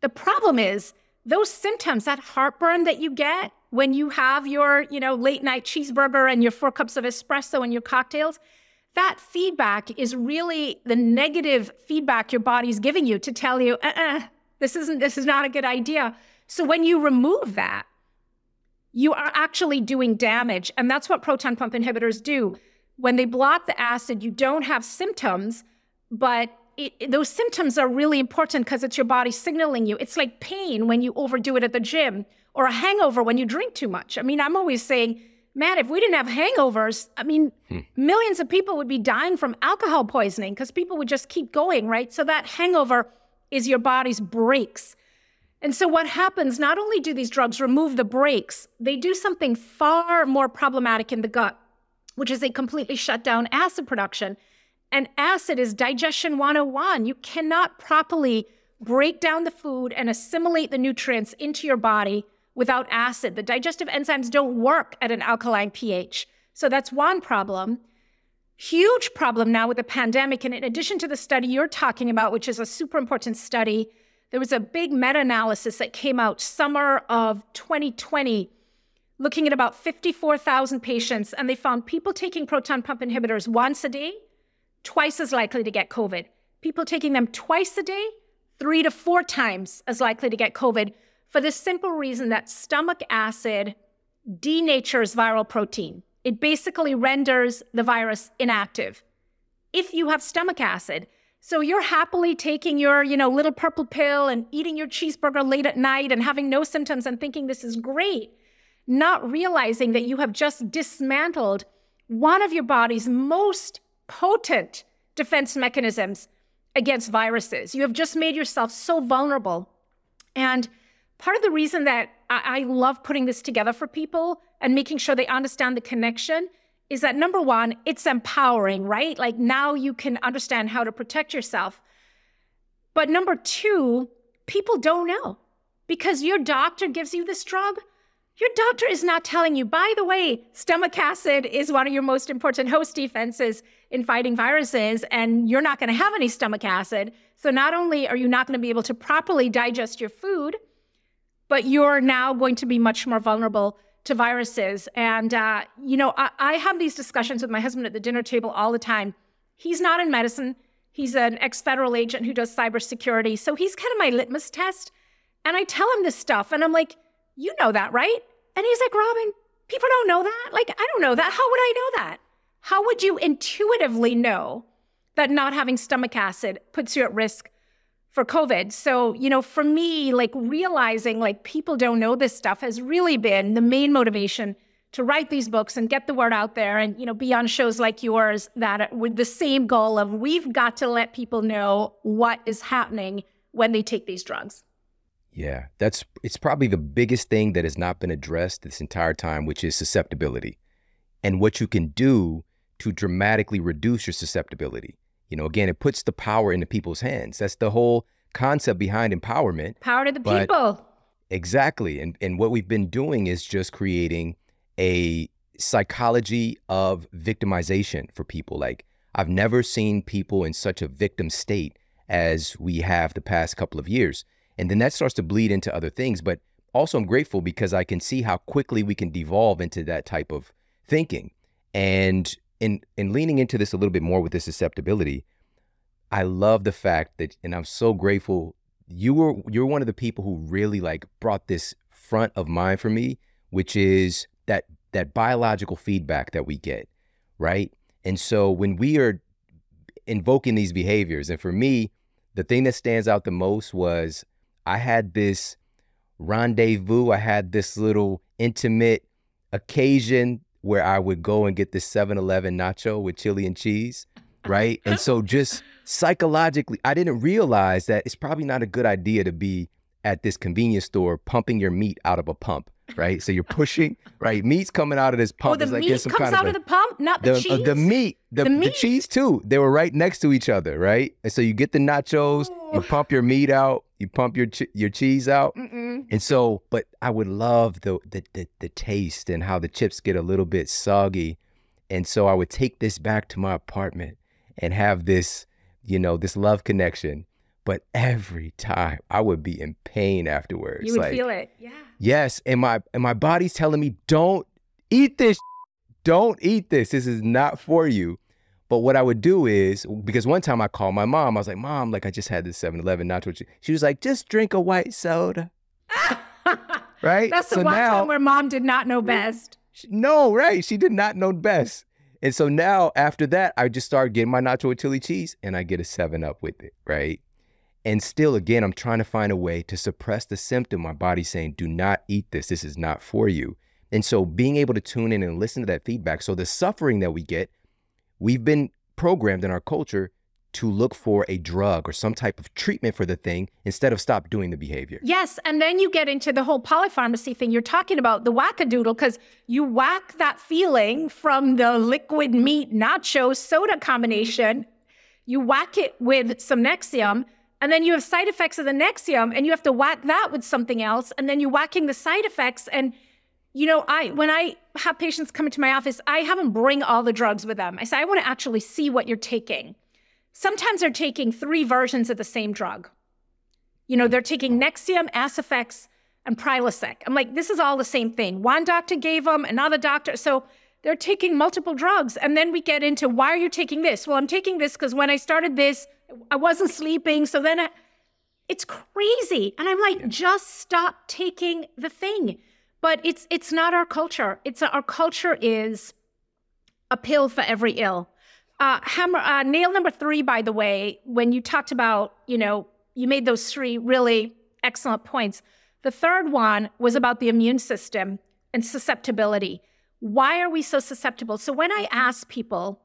The problem is those symptoms, that heartburn that you get when you have your, you know, late night cheeseburger and your four cups of espresso and your cocktails, that feedback is really the negative feedback your body's giving you to tell you, uh-uh, this isn't, this is not a good idea. So when you remove that, you are actually doing damage. And that's what proton pump inhibitors do. When they block the acid, you don't have symptoms, but it, those symptoms are really important because it's your body signaling you. It's like pain when you overdo it at the gym or a hangover when you drink too much. I mean, I'm always saying, man, if we didn't have hangovers, I mean, hmm. millions of people would be dying from alcohol poisoning because people would just keep going, right? So that hangover is your body's brakes. And so what happens, not only do these drugs remove the brakes, they do something far more problematic in the gut, which is they completely shut down acid production. And acid is digestion 101. You cannot properly break down the food and assimilate the nutrients into your body without acid. The digestive enzymes don't work at an alkaline pH. So that's one problem. Huge problem now with the pandemic. And in addition to the study you're talking about, which is a super important study, there was a big meta analysis that came out summer of 2020 looking at about 54,000 patients, and they found people taking proton pump inhibitors once a day, twice as likely to get COVID. People taking them twice a day, three to four times as likely to get COVID for the simple reason that stomach acid denatures viral protein. It basically renders the virus inactive. If you have stomach acid, so you're happily taking your, you know, little purple pill and eating your cheeseburger late at night and having no symptoms and thinking this is great, not realizing that you have just dismantled one of your body's most potent defense mechanisms against viruses. You have just made yourself so vulnerable. And part of the reason that I, I love putting this together for people and making sure they understand the connection is that number one, it's empowering, right? Like now you can understand how to protect yourself. But number two, people don't know because your doctor gives you this drug. Your doctor is not telling you, by the way, stomach acid is one of your most important host defenses in fighting viruses, and you're not going to have any stomach acid. So, not only are you not going to be able to properly digest your food, but you're now going to be much more vulnerable to viruses. And, uh, you know, I, I have these discussions with my husband at the dinner table all the time. He's not in medicine, he's an ex federal agent who does cybersecurity. So he's kind of my litmus test. And I tell him this stuff, and I'm like, you know that, right? And he's like, Robynne, people don't know that. Like, I don't know that. How would I know that? How would you intuitively know that not having stomach acid puts you at risk for COVID. So, you know, for me, like realizing like people don't know this stuff has really been the main motivation to write these books and get the word out there and, you know, be on shows like yours that with the same goal of we've got to let people know what is happening when they take these drugs. Yeah, that's it's probably the biggest thing that has not been addressed this entire time, which is susceptibility and what you can do to dramatically reduce your susceptibility. You know, again, it puts the power into people's hands. That's the whole concept behind empowerment. Power to the people. Exactly. And and what we've been doing is just creating a psychology of victimization for people. Like I've never seen people in such a victim state as we have the past couple of years. And then that starts to bleed into other things. But also, I'm grateful because I can see how quickly we can devolve into that type of thinking. And in in leaning into this a little bit more with this susceptibility, I love the fact that, and I'm so grateful. You were you're one of the people who really like brought this front of mind for me, which is that that biological feedback that we get, right? And so when we are invoking these behaviors, and for me, the thing that stands out the most was I had this rendezvous, I had this little intimate occasion where I would go and get this 7 Eleven nacho with chili and cheese, right? and so just psychologically, I didn't realize that it's probably not a good idea to be at this convenience store pumping your meat out of a pump, right? So you're pushing, right? Meat's coming out of this pump. Oh, the like meat some comes kind out of, of the pump, not the, the, uh, cheese. the meat, the, The the, cheese too. They were right next to each other, right? And so you get the nachos, you pump your meat out, you pump your your cheese out, Mm-mm. and so. But I would love the, the the the taste and how the chips get a little bit soggy, and so I would take this back to my apartment and have this, you know, this love connection. But every time I would be in pain afterwards. You would like, feel it. Yeah. Yes, and my and my body's telling me don't eat this. Don't eat this. This is not for you. But what I would do is because one time I called my mom. I was like, "Mom, like I just had this 7-Eleven nacho." She was like, "Just drink a white soda." Right? That's the so one now, time where mom did not know best. no, right? She did not know best. And so now after that, I just started getting my nacho with chili cheese and I get a 7 up with it, right? And still again, I'm trying to find a way to suppress the symptom. My body's saying, "Do not eat this. This is not for you." And so being able to tune in and listen to that feedback. So the suffering that we get, we've been programmed in our culture to look for a drug or some type of treatment for the thing instead of stop doing the behavior. Yes, and then you get into the whole polypharmacy thing. You're talking about the wackadoodle because you whack that feeling from the liquid meat nacho soda combination. You whack it with some Nexium, and then you have side effects of the Nexium, and you have to whack that with something else, and then you're whacking the side effects. And you know, I when I have patients come into my office, I have them bring all the drugs with them. I say, I want to actually see what you're taking. Sometimes they're taking three versions of the same drug. You know, they're taking Nexium, AcipHex, and Prilosec. I'm like, this is all the same thing. One doctor gave them, another doctor. So they're taking multiple drugs. And then we get into why are you taking this? Well, I'm taking this because when I started this, I wasn't sleeping. So then I, it's crazy. And I'm like, just stop taking the thing. But it's it's not our culture. It's our culture is a pill for every ill. Uh, hammer, uh, nail number three, by the way, when you talked about, you know, you made those three really excellent points. The third one was about the immune system and susceptibility. Why are we so susceptible? So when I ask people,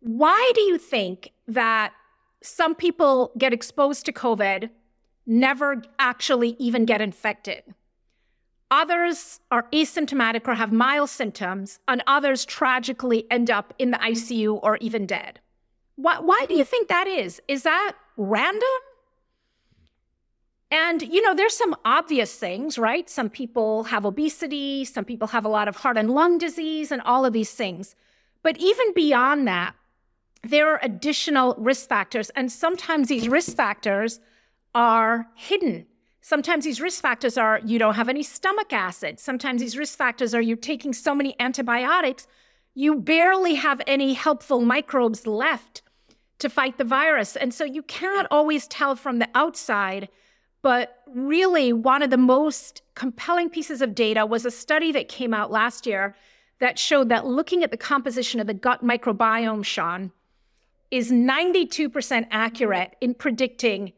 why do you think that some people get exposed to COVID, never actually even get infected? Others are asymptomatic or have mild symptoms, and others tragically end up in the ICU or even dead. Why, why do you think that is? Is that random? And, you know, there's some obvious things, right? Some people have obesity, some people have a lot of heart and lung disease, and all of these things. But even beyond that, there are additional risk factors, and sometimes these risk factors are hidden. Sometimes these risk factors are you don't have any stomach acid. Sometimes these risk factors are you're taking so many antibiotics, you barely have any helpful microbes left to fight the virus. And so you cannot always tell from the outside. But really, one of the most compelling pieces of data was a study that came out last year that showed that looking at the composition of the gut microbiome, Shawn, is 92% accurate in predicting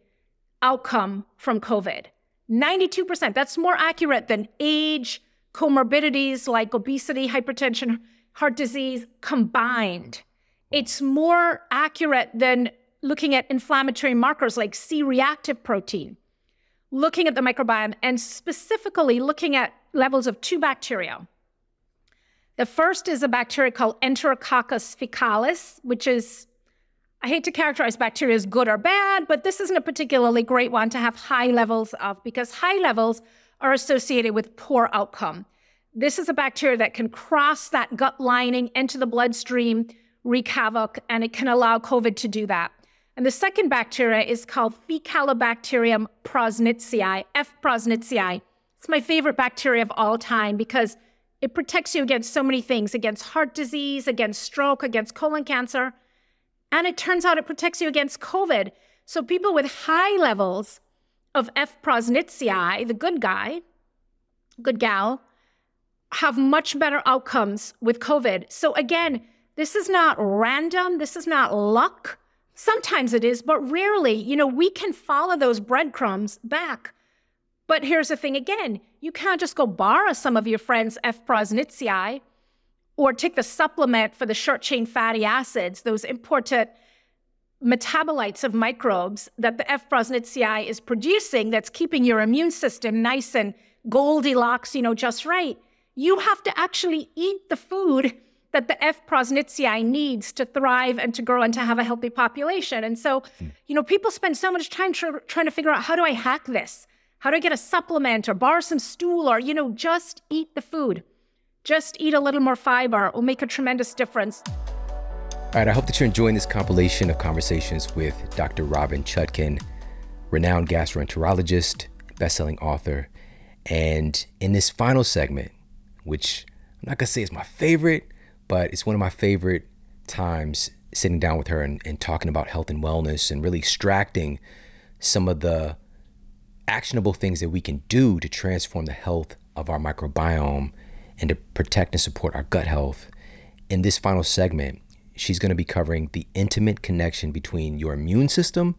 outcome from COVID. 92%. That's more accurate than age, comorbidities like obesity, hypertension, heart disease combined. It's more accurate than looking at inflammatory markers like C reactive protein, looking at the microbiome, and specifically looking at levels of two bacteria. The first is a bacteria called Enterococcus faecalis, which is I hate to characterize bacteria as good or bad, but this isn't a particularly great one to have high levels of because high levels are associated with poor outcome. This is a bacteria that can cross that gut lining into the bloodstream, wreak havoc, and it can allow COVID to do that. And the second bacteria is called Faecalibacterium prausnitzii, F. prausnitzii. It's my favorite bacteria of all time because it protects you against so many things against heart disease, against stroke, against colon cancer. And it turns out it protects you against COVID. So people with high levels of F. prausnitzii, the good guy, good gal, have much better outcomes with COVID. So again, this is not random. This is not luck. Sometimes it is, but rarely. You know, we can follow those breadcrumbs back. But here's the thing again you can't just go borrow some of your friend's F. prausnitzii or take the supplement for the short chain fatty acids, those important metabolites of microbes that the F. prausnitzii is producing that's keeping your immune system nice and Goldilocks, you know, just right. You have to actually eat the food that the F. prausnitzii needs to thrive and to grow and to have a healthy population. And so, hmm. you know, people spend so much time tr- trying to figure out how do I hack this? How do I get a supplement or borrow some stool or, you know, just eat the food. Just eat a little more fiber. It will make a tremendous difference. All right, I hope that you're enjoying this compilation of conversations with Dr. Robynne Chutkan, renowned gastroenterologist, best-selling author. And in this final segment, which I'm not gonna say is my favorite, but it's one of my favorite times sitting down with her and, and talking about health and wellness and really extracting some of the actionable things that we can do to transform the health of our microbiome and to protect and support our gut health. In this final segment, she's going to be covering the intimate connection between your immune system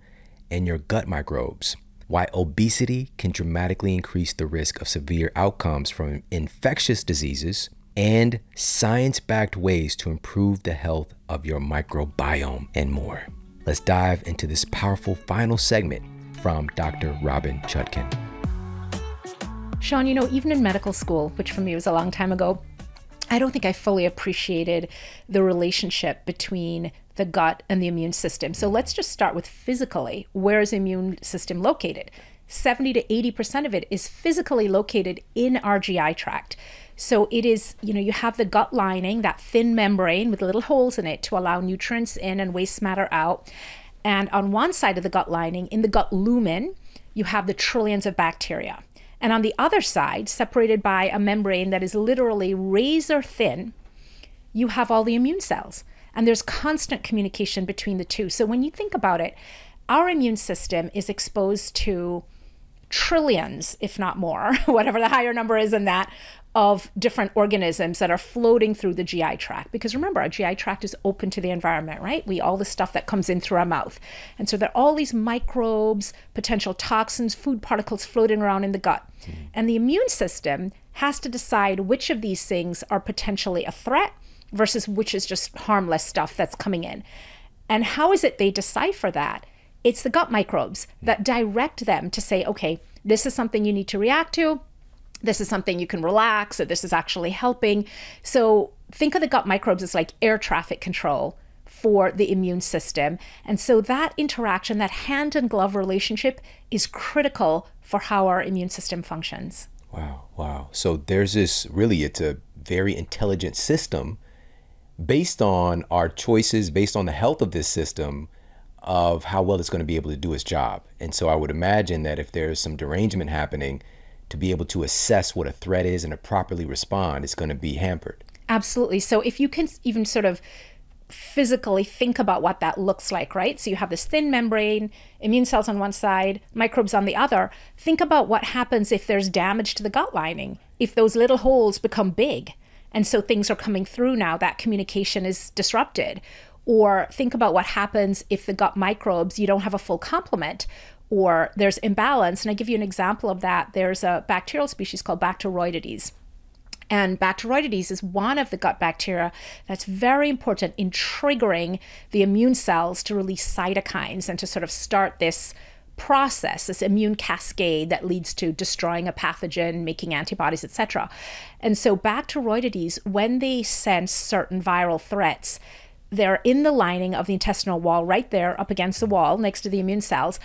and your gut microbes, why obesity can dramatically increase the risk of severe outcomes from infectious diseases, and science backed ways to improve the health of your microbiome, and more. Let's dive into this powerful final segment from Dr. Robynne Chutkan. Shawn, you know, even in medical school, which for me was a long time ago, I don't think I fully appreciated the relationship between the gut and the immune system. So let's just start with physically. Where is the immune system located? 70 to 80% of it is physically located in our GI tract. So it is, you know, you have the gut lining, that thin membrane with little holes in it to allow nutrients in and waste matter out. And on one side of the gut lining, in the gut lumen, you have the trillions of bacteria. And on the other side, separated by a membrane that is literally razor thin, you have all the immune cells. And there's constant communication between the two. So when you think about it, our immune system is exposed to trillions, if not more, whatever the higher number is in that, of different organisms that are floating through the GI tract. Because remember, our GI tract is open to the environment, right? We all the stuff that comes in through our mouth. And so there are all these microbes, potential toxins, food particles floating around in the gut. Mm-hmm. And the immune system has to decide which of these things are potentially a threat versus which is just harmless stuff that's coming in. And how is it they decipher that? It's the gut microbes that mm. direct them to say, okay, this is something you need to react to this is something you can relax or this is actually helping. So think of the gut microbes as like air traffic control for the immune system. And so that interaction, that hand and glove relationship is critical for how our immune system functions. Wow, wow. So there's this really, it's a very intelligent system based on our choices, based on the health of this system, of how well it's going to be able to do its job. And so I would imagine that if there's some derangement happening, to be able to assess what a threat is and to properly respond is going to be hampered. Absolutely. So if you can even sort of physically think about what that looks like, right? So you have this thin membrane, immune cells on one side, microbes on the other. Think about what happens if there's damage to the gut lining, if those little holes become big. And so things are coming through now, that communication is disrupted. Or think about what happens if the gut microbes, you don't have a full complement, or there's imbalance. And I give you an example of that. There's a bacterial species called Bacteroidetes. And Bacteroidetes is one of the gut bacteria that's very important in triggering the immune cells to release cytokines and to sort of start this process, this immune cascade that leads to destroying a pathogen, making antibodies, etc. And so Bacteroidetes, when they sense certain viral threats, they're in the lining of the intestinal wall right there up against the wall next to the immune cells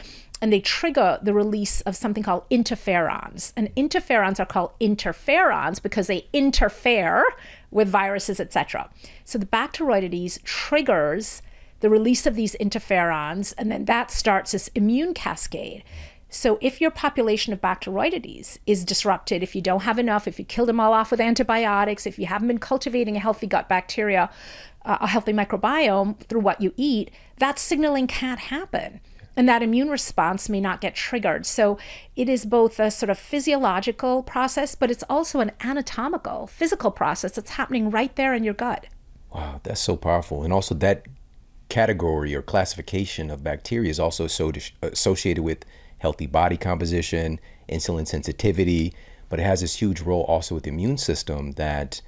and they trigger the release of something called interferons. And interferons are called interferons because they interfere with viruses, etc. So the Bacteroidetes triggers the release of these interferons, and then that starts this immune cascade. So if your population of Bacteroidetes is disrupted, if you don't have enough, if you kill them all off with antibiotics, if you haven't been cultivating a healthy gut bacteria, Uh, a healthy microbiome through what you eat, that signaling can't happen. And that immune response may not get triggered. So it is both a sort of physiological process, but it's also an anatomical, physical process that's happening right there in your gut. Wow, that's so powerful. And also, that category or classification of bacteria is also so uh, associated with healthy body composition, insulin sensitivity, but it has this huge role also with the immune system that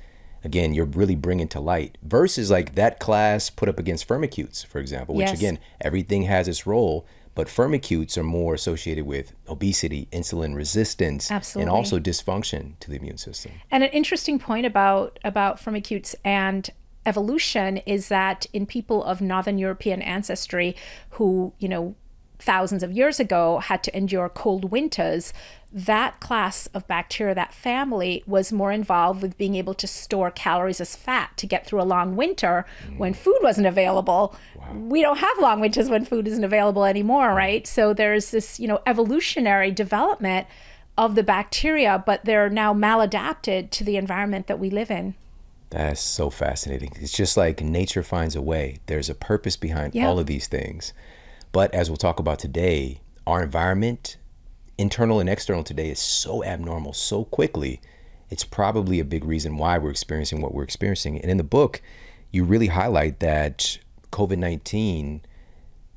again you're really bringing to light versus like that class put up against firmicutes for example which yes. again everything has its role but firmicutes are more associated with obesity insulin resistance Absolutely. and also dysfunction to the immune system and an interesting point about about firmicutes and evolution is that in people of northern european ancestry who you know thousands of years ago had to endure cold winters, that class of bacteria, that family, was more involved with being able to store calories as fat to get through a long winter mm. when food wasn't available. Wow. We don't have long winters when food isn't available anymore, right? So there's this, you know, evolutionary development of the bacteria, but they're now maladapted to the environment that we live in. That's so fascinating. It's just like nature finds a way. There's a purpose behind yeah. all of these things. But as we'll talk about today, our environment, internal and external today, is so abnormal so quickly. It's probably a big reason why we're experiencing what we're experiencing. And in the book, you really highlight that COVID 19,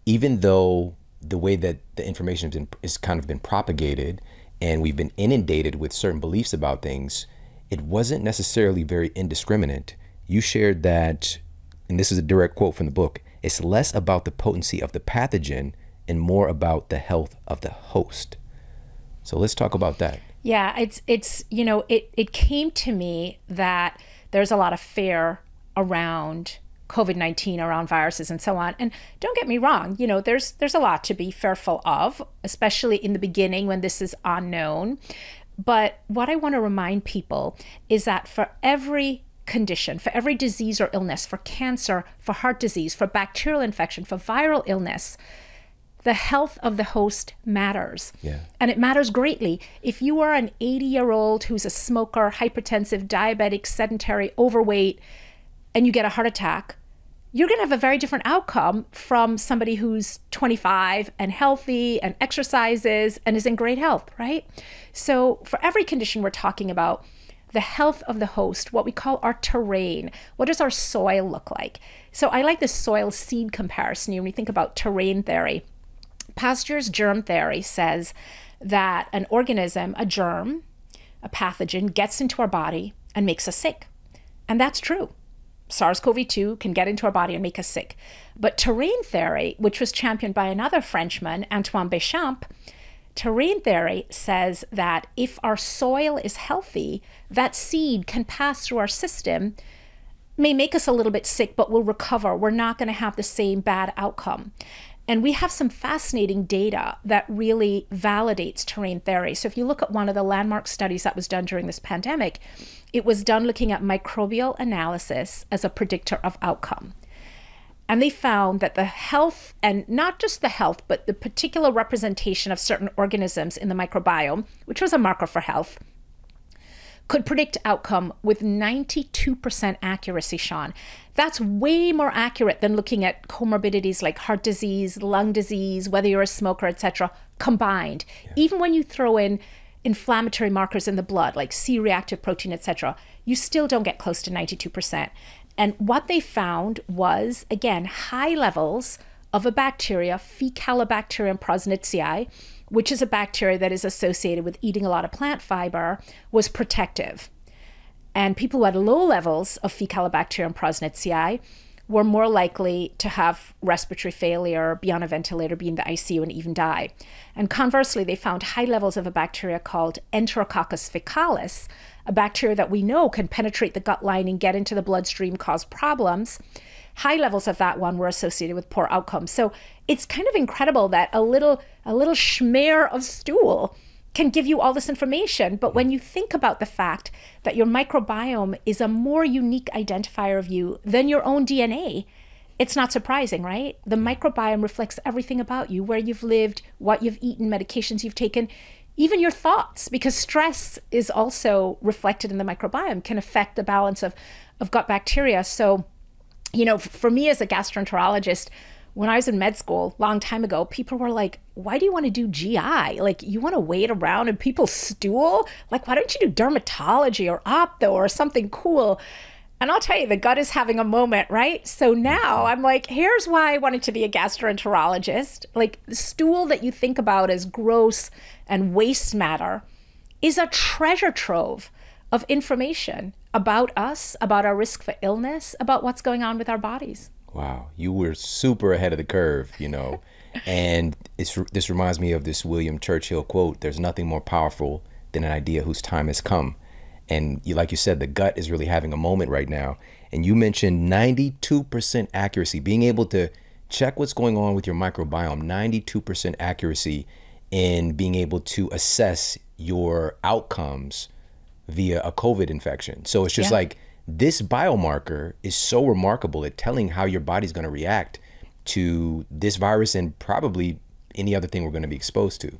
even though the way that the information has been, kind of been propagated and we've been inundated with certain beliefs about things, it wasn't necessarily very indiscriminate. You shared that, and this is a direct quote from the book it's less about the potency of the pathogen and more about the health of the host. So let's talk about that. Yeah, it's it's you know, it it came to me that there's a lot of fear around COVID-19 around viruses and so on. And don't get me wrong, you know, there's there's a lot to be fearful of, especially in the beginning when this is unknown. But what I want to remind people is that for every condition, for every disease or illness, for cancer, for heart disease, for bacterial infection, for viral illness, the health of the host matters. Yeah. And it matters greatly. If you are an 80 year old who's a smoker, hypertensive, diabetic, sedentary, overweight, and you get a heart attack, you're going to have a very different outcome from somebody who's 25 and healthy and exercises and is in great health, right? So, for every condition we're talking about, the health of the host, what we call our terrain. What does our soil look like? So I like the soil seed comparison when we think about terrain theory. Pasteur's germ theory says that an organism, a germ, a pathogen, gets into our body and makes us sick. And that's true. SARS CoV 2 can get into our body and make us sick. But terrain theory, which was championed by another Frenchman, Antoine Béchamp, Terrain theory says that if our soil is healthy, that seed can pass through our system, may make us a little bit sick, but we'll recover. We're not going to have the same bad outcome. And we have some fascinating data that really validates terrain theory. So, if you look at one of the landmark studies that was done during this pandemic, it was done looking at microbial analysis as a predictor of outcome. And they found that the health, and not just the health, but the particular representation of certain organisms in the microbiome, which was a marker for health, could predict outcome with 92% accuracy, Shawn. That's way more accurate than looking at comorbidities like heart disease, lung disease, whether you're a smoker, etc., combined. Yeah. Even when you throw in inflammatory markers in the blood like C-reactive protein, etc., you still don't get close to 92%. And what they found was, again, high levels of a bacteria, Faecalibacterium prausnitzii, which is a bacteria that is associated with eating a lot of plant fiber, was protective. And people who had low levels of Faecalibacterium prausnitzii were more likely to have respiratory failure, be on a ventilator, be in the ICU, and even die. And conversely, they found high levels of a bacteria called Enterococcus faecalis, a bacteria that we know can penetrate the gut lining, and get into the bloodstream, cause problems. High levels of that one were associated with poor outcomes. So it's kind of incredible that a little a little schmear of stool can give you all this information. But when you think about the fact that your microbiome is a more unique identifier of you than your own DNA, it's not surprising, right? The microbiome reflects everything about you, where you've lived, what you've eaten, medications you've taken, even your thoughts, because stress is also reflected in the microbiome, can affect the balance of, of gut bacteria. So, you know, for me as a gastroenterologist, when I was in med school a long time ago, people were like, why do you want to do GI? Like, you want to wait around and people stool? Like, why don't you do dermatology or opto or something cool? And I'll tell you, the gut is having a moment, right? So now mm-hmm. I'm like, here's why I wanted to be a gastroenterologist. Like, the stool that you think about as gross and waste matter is a treasure trove of information about us, about our risk for illness, about what's going on with our bodies. Wow, you were super ahead of the curve, you know. and this reminds me of this William Churchill quote There's nothing more powerful than an idea whose time has come. And you, like you said, the gut is really having a moment right now. And you mentioned 92% accuracy, being able to check what's going on with your microbiome, 92% accuracy in being able to assess your outcomes via a COVID infection. So it's just yeah. like this biomarker is so remarkable at telling how your body's going to react to this virus and probably any other thing we're going to be exposed to.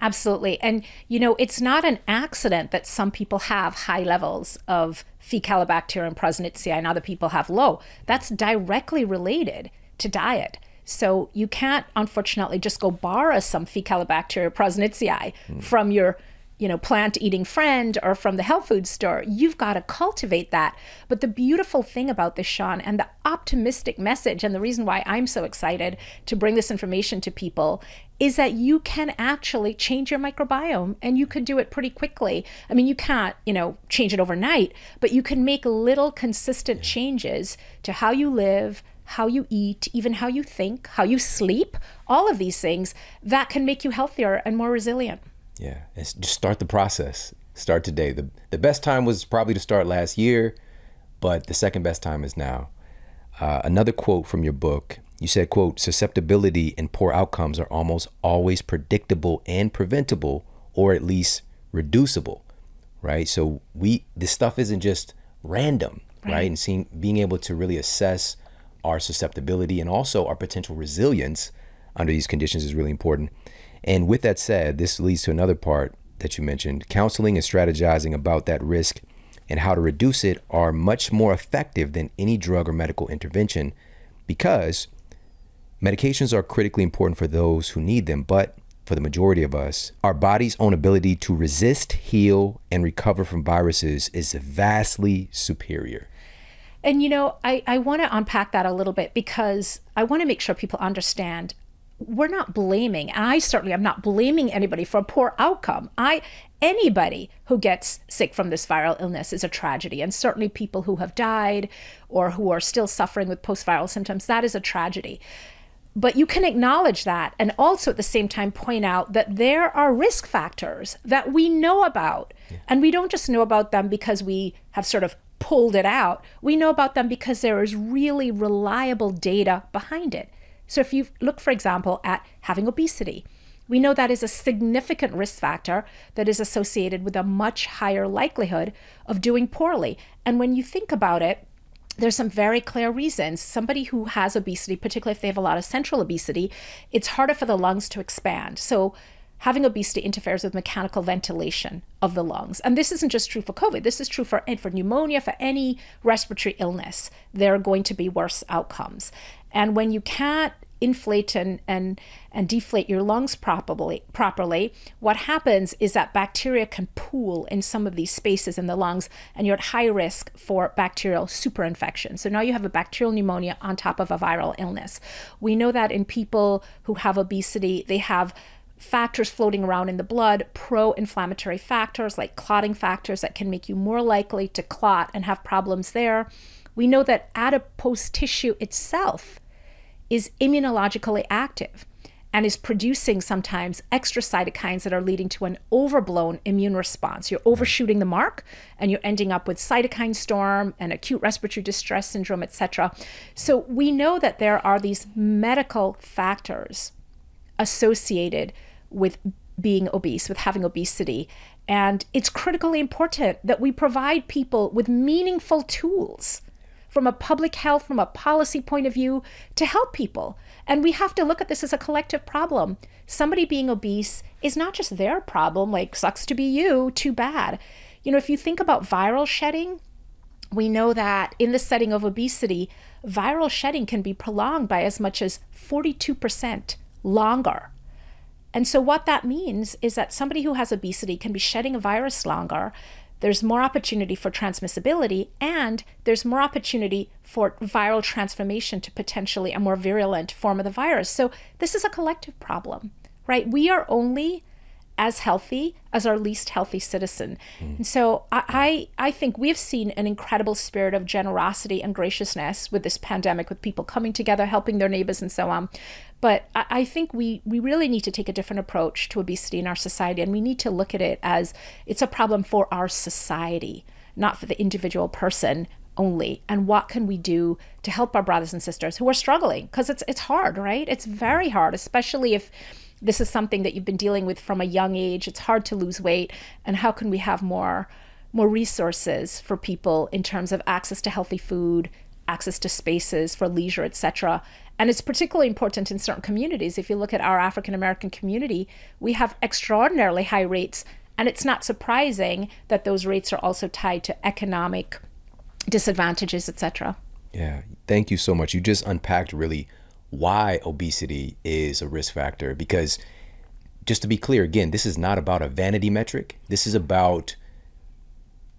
Absolutely. And, you know, it's not an accident that some people have high levels of Faecalibacterium prausnitzii and other people have low. That's directly related to diet. So you can't, unfortunately, just go borrow some Faecalibacterium prausnitzii mm. from your you know, plant eating friend or from the health food store. You've got to cultivate that. But the beautiful thing about this, Shawn, and the optimistic message, and the reason why I'm so excited to bring this information to people is that you can actually change your microbiome and you can do it pretty quickly. I mean, you can't, you know, change it overnight, but you can make little consistent changes to how you live, how you eat, even how you think, how you sleep, all of these things that can make you healthier and more resilient. Yeah, it's just start the process. Start today. the The best time was probably to start last year, but the second best time is now. Uh, another quote from your book. You said, "quote Susceptibility and poor outcomes are almost always predictable and preventable, or at least reducible." Right. So we this stuff isn't just random, right? right? And seeing being able to really assess our susceptibility and also our potential resilience under these conditions is really important. And with that said, this leads to another part that you mentioned counseling and strategizing about that risk and how to reduce it are much more effective than any drug or medical intervention because medications are critically important for those who need them, but for the majority of us, our body's own ability to resist, heal, and recover from viruses is vastly superior. And you know, I, I want to unpack that a little bit because I want to make sure people understand we're not blaming and i certainly am not blaming anybody for a poor outcome. I anybody who gets sick from this viral illness is a tragedy and certainly people who have died or who are still suffering with post-viral symptoms that is a tragedy. But you can acknowledge that and also at the same time point out that there are risk factors that we know about yeah. and we don't just know about them because we have sort of pulled it out. We know about them because there is really reliable data behind it so if you look, for example, at having obesity, we know that is a significant risk factor that is associated with a much higher likelihood of doing poorly. And when you think about it, there's some very clear reasons. Somebody who has obesity, particularly if they have a lot of central obesity, it's harder for the lungs to expand. So having obesity interferes with mechanical ventilation of the lungs. And this isn't just true for COVID. This is true for, eh, for pneumonia, for any respiratory illness. There are going to be worse outcomes. And when you can't inflate and, and, and deflate your lungs properly, properly, what happens is that bacteria can pool in some of these spaces in the lungs, and you're at high risk for bacterial superinfection. So now you have a bacterial pneumonia on top of a viral illness. We know that in people who have obesity, they have factors floating around in the blood, pro inflammatory factors like clotting factors that can make you more likely to clot and have problems there. We know that adipose tissue itself is immunologically active and is producing sometimes extra cytokines that are leading to an overblown immune response. You're hmm. overshooting the mark and you're ending up with cytokine storm and acute respiratory distress syndrome, etc. So we know that there are these medical factors associated with being obese, with having obesity. And it's critically important that we provide people with meaningful tools from a public health, from a policy point of view, to help people. And we have to look at this as a collective problem. Somebody being obese is not just their problem, like, sucks to be you, too bad. You know, if you think about viral shedding, we know that in the setting of obesity, viral shedding can be prolonged by as much as 42% longer. And so, what that means is that somebody who has obesity can be shedding a virus longer. There's more opportunity for transmissibility, and there's more opportunity for viral transformation to potentially a more virulent form of the virus. So, this is a collective problem, right? We are only as healthy as our least healthy citizen. Mm. And so I, I, I think we've seen an incredible spirit of generosity and graciousness with this pandemic, with people coming together, helping their neighbors, and so on. But I, I think we we really need to take a different approach to obesity in our society, and we need to look at it as it's a problem for our society, not for the individual person only and what can we do to help our brothers and sisters who are struggling because it's it's hard right it's very hard especially if this is something that you've been dealing with from a young age. It's hard to lose weight. And how can we have more more resources for people in terms of access to healthy food, access to spaces for leisure, etc. And it's particularly important in certain communities. If you look at our African American community, we have extraordinarily high rates. And it's not surprising that those rates are also tied to economic disadvantages, etc. Yeah, thank you so much. You just unpacked really why obesity is a risk factor because just to be clear again this is not about a vanity metric. This is about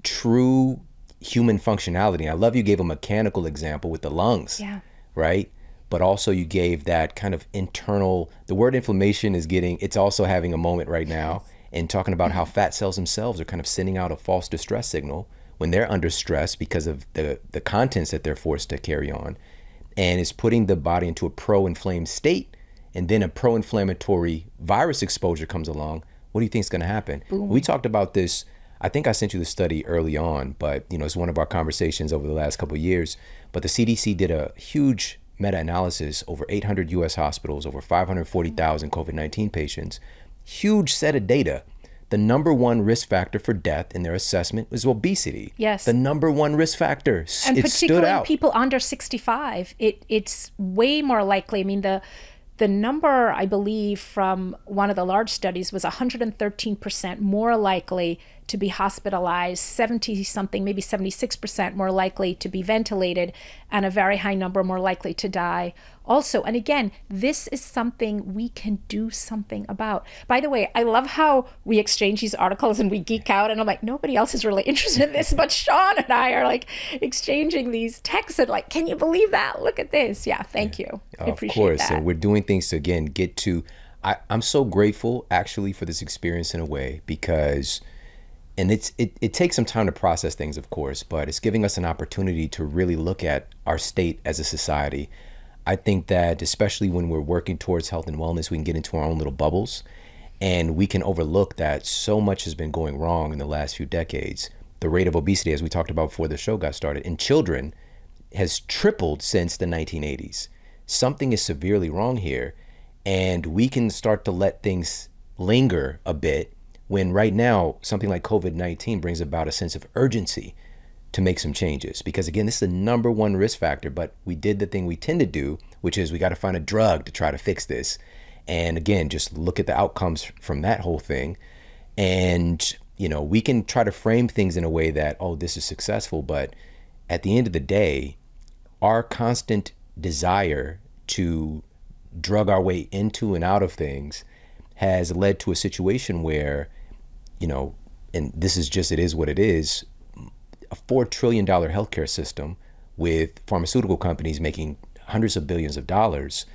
true human functionality. I love you gave a mechanical example with the lungs yeah. right? But also you gave that kind of internal the word inflammation is getting it's also having a moment right now and talking about how mm-hmm. fat cells themselves are kind of sending out a false distress signal when they're under stress because of the the contents that they're forced to carry on and is putting the body into a pro-inflamed state and then a pro-inflammatory virus exposure comes along what do you think is going to happen Boom. we talked about this i think i sent you the study early on but you know it's one of our conversations over the last couple of years but the cdc did a huge meta-analysis over 800 us hospitals over 540000 covid-19 patients huge set of data the number one risk factor for death in their assessment was obesity. Yes. The number one risk factor. And it particularly people under 65, it, it's way more likely. I mean, the the number I believe from one of the large studies was 113% more likely to be hospitalized, 70 something, maybe 76% more likely to be ventilated, and a very high number more likely to die also. And again, this is something we can do something about. By the way, I love how we exchange these articles and we geek out, and I'm like, nobody else is really interested in this, but Shawn and I are like exchanging these texts and like, can you believe that? Look at this. Yeah, thank you. I appreciate it. of course. That. And we're doing things to again get to I, I'm so grateful actually for this experience in a way because and it's it, it takes some time to process things of course but it's giving us an opportunity to really look at our state as a society. I think that especially when we're working towards health and wellness we can get into our own little bubbles and we can overlook that so much has been going wrong in the last few decades. The rate of obesity as we talked about before the show got started in children has tripled since the 1980s something is severely wrong here and we can start to let things linger a bit when right now something like COVID 19 brings about a sense of urgency to make some changes. Because again, this is the number one risk factor, but we did the thing we tend to do, which is we got to find a drug to try to fix this. And again, just look at the outcomes from that whole thing. And, you know, we can try to frame things in a way that, oh, this is successful. But at the end of the day, our constant desire to drug our way into and out of things has led to a situation where you know, and this is just, it is what it is, a $4 trillion healthcare system with pharmaceutical companies making hundreds of billions of dollars,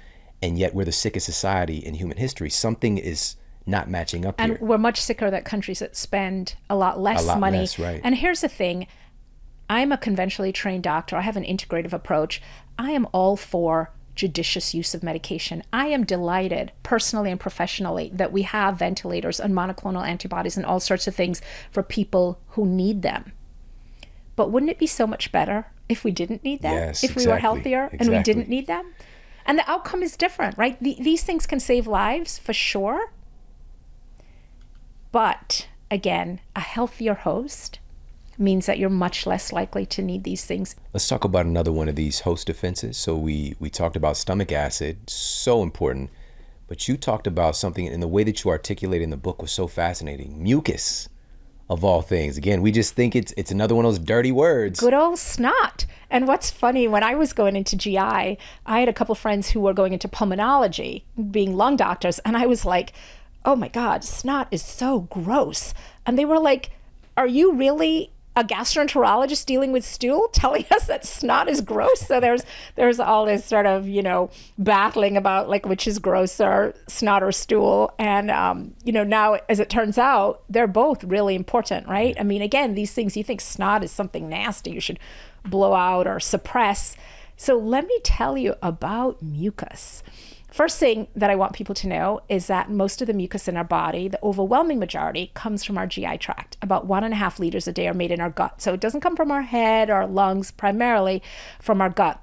and yet we're the sickest society in human history. Something is not matching up and here. we're much sicker than countries that spend a lot less a lot money. Less, right. And here's the thing I'm a conventionally trained doctor, I have an integrative approach. I am all for judicious use of medication. I am delighted, personally and professionally, that we have ventilators and monoclonal antibodies and all sorts of things for people who need them. But wouldn't it be so much better if we didn't need them? Yes, if we exactly, were healthier exactly. and we didn't need them? And the outcome is different, right? The, these things can save lives for sure. But again, a healthier host means that you're much less likely to need these things. Let's talk about another one of these host defenses. So we we talked about stomach acid, so important, but you talked about something and the way that you articulated in the book was so fascinating. Mucus of all things. Again, we just think it's it's another one of those dirty words. Good old snot. And what's funny, when I was going into GI, I had a couple friends who were going into pulmonology, being lung doctors, and I was like, "Oh my god, snot is so gross." And they were like, "Are you really a gastroenterologist dealing with stool telling us that snot is gross. So there's there's all this sort of you know battling about like which is grosser, snot or stool. And um, you know now as it turns out, they're both really important, right? I mean, again, these things you think snot is something nasty you should blow out or suppress. So let me tell you about mucus. First thing that I want people to know is that most of the mucus in our body, the overwhelming majority, comes from our GI tract. About one and a half liters a day are made in our gut. So it doesn't come from our head or lungs, primarily from our gut.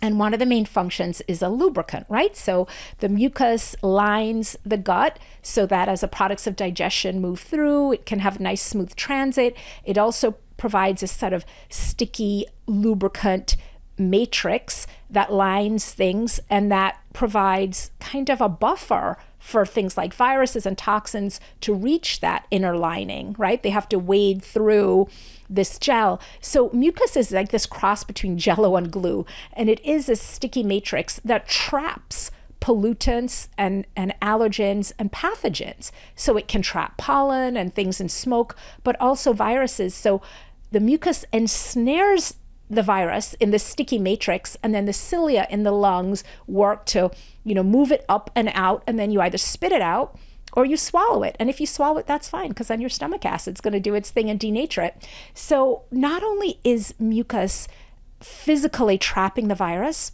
And one of the main functions is a lubricant, right? So the mucus lines the gut so that as the products of digestion move through, it can have nice smooth transit. It also provides a sort of sticky lubricant matrix that lines things and that provides kind of a buffer for things like viruses and toxins to reach that inner lining, right? They have to wade through this gel. So mucus is like this cross between jello and glue, and it is a sticky matrix that traps pollutants and, and allergens and pathogens. So it can trap pollen and things in smoke, but also viruses. So the mucus ensnares the virus in the sticky matrix and then the cilia in the lungs work to you know move it up and out and then you either spit it out or you swallow it. And if you swallow it that's fine because then your stomach acid's going to do its thing and denature it. So not only is mucus physically trapping the virus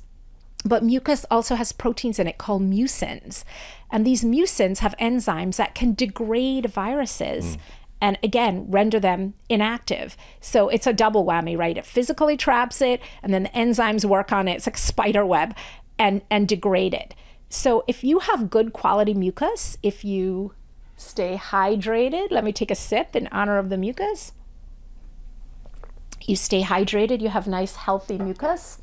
but mucus also has proteins in it called mucins. And these mucins have enzymes that can degrade viruses. Mm and again render them inactive. So it's a double whammy, right? It physically traps it, and then the enzymes work on it. It's like spider web and and degrade it. So if you have good quality mucus, if you stay hydrated, let me take a sip in honor of the mucus. You stay hydrated, you have nice healthy mucus.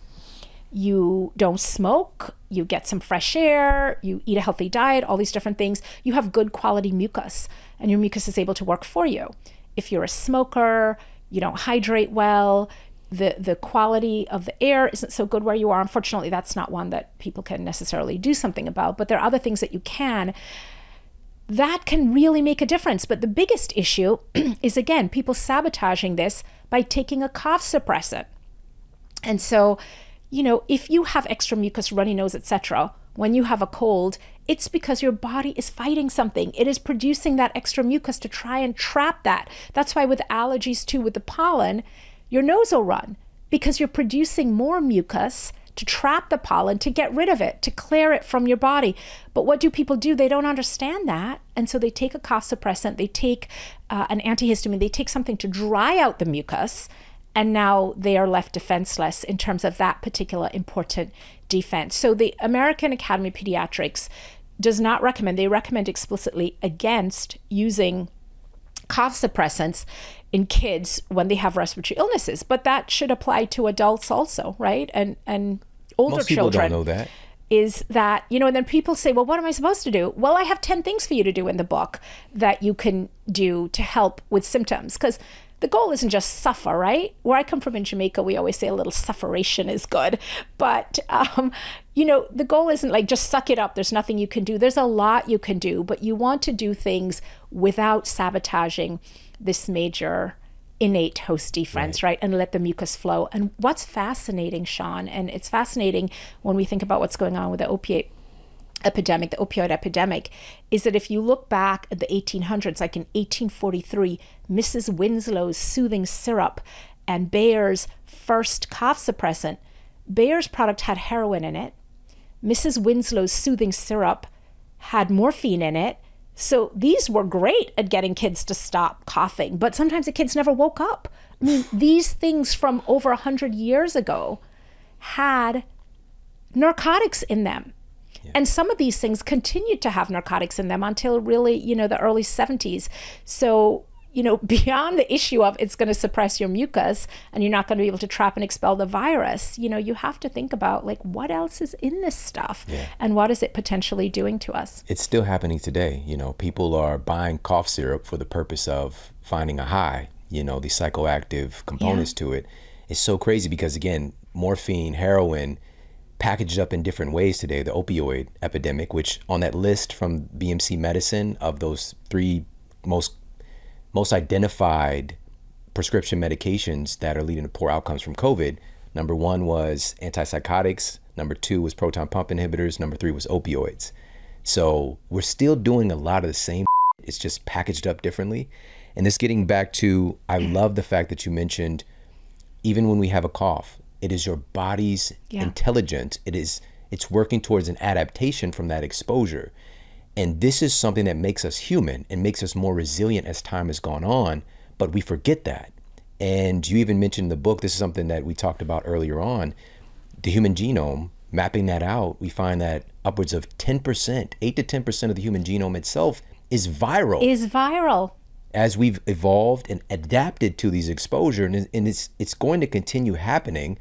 You don't smoke, you get some fresh air, you eat a healthy diet, all these different things. You have good quality mucus and your mucus is able to work for you. If you're a smoker, you don't hydrate well, the the quality of the air isn't so good where you are. Unfortunately, that's not one that people can necessarily do something about, but there are other things that you can that can really make a difference. But the biggest issue is again, people sabotaging this by taking a cough suppressant. And so, you know, if you have extra mucus, runny nose, etc., when you have a cold, it's because your body is fighting something. It is producing that extra mucus to try and trap that. That's why with allergies too, with the pollen, your nose will run because you're producing more mucus to trap the pollen, to get rid of it, to clear it from your body. But what do people do? They don't understand that. And so they take a cough suppressant, they take uh, an antihistamine, they take something to dry out the mucus. And now they are left defenseless in terms of that particular important defense. So the American Academy of Pediatrics does not recommend, they recommend explicitly against using cough suppressants in kids when they have respiratory illnesses, but that should apply to adults also, right? And and older Most people children. don't know that. Is that, you know, and then people say, well, what am I supposed to do? Well, I have 10 things for you to do in the book that you can do to help with symptoms. Because the goal isn't just suffer, right? Where I come from in Jamaica, we always say a little sufferation is good. But, um, you know, the goal isn't like just suck it up. There's nothing you can do. There's a lot you can do, but you want to do things without sabotaging this major innate host defense, right. right. And let the mucus flow. And what's fascinating, Shawn, and it's fascinating when we think about what's going on with the opiate epidemic, the opioid epidemic, is that if you look back at the 1800s, like in 1843, Mrs. Winslow's soothing syrup and Bayer's first cough suppressant, Bayer's product had heroin in it. Mrs. Winslow's soothing syrup had morphine in it. So these were great at getting kids to stop coughing, but sometimes the kids never woke up. I mean, these things from over 100 years ago had narcotics in them. And some of these things continued to have narcotics in them until really, you know, the early 70s. So, you know, beyond the issue of it's going to suppress your mucus and you're not going to be able to trap and expel the virus, you know, you have to think about like what else is in this stuff Yeah. and what is it potentially doing to us. It's still happening today. You know, people are buying cough syrup for the purpose of finding a high, you know, the psychoactive components to it. It's so crazy because, again, morphine, heroin, packaged up in different ways today, the opioid epidemic, which on that list from BMC Medicine of those three most most identified prescription medications that are leading to poor outcomes from COVID. Number one was antipsychotics. Number two was proton pump inhibitors. Number three was opioids. So we're still doing a lot of the same. It's just packaged up differently. And this getting back to, I love the fact that you mentioned, even when we have a cough, it is your body's Yeah. intelligence. It is, it's working towards an adaptation from that exposure. And this is something that makes us human and makes us more resilient as time has gone on, but we forget that. And you even mentioned in the book, this is something that we talked about earlier on the human genome, mapping that out, we find that upwards of 10%, 8 to 10% of the human genome itself is viral Is viral. As we've evolved and adapted to these exposure and, and it's it's going to continue happening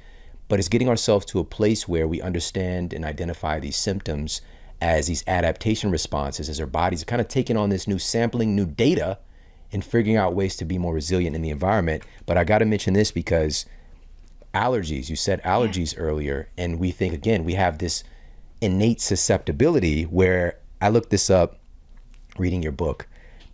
but it's getting ourselves to a place where we understand and identify these symptoms as these adaptation responses as our bodies are kind of taking on this new sampling new data and figuring out ways to be more resilient in the environment but i got to mention this because allergies you said allergies earlier and we think again we have this innate susceptibility where i looked this up reading your book.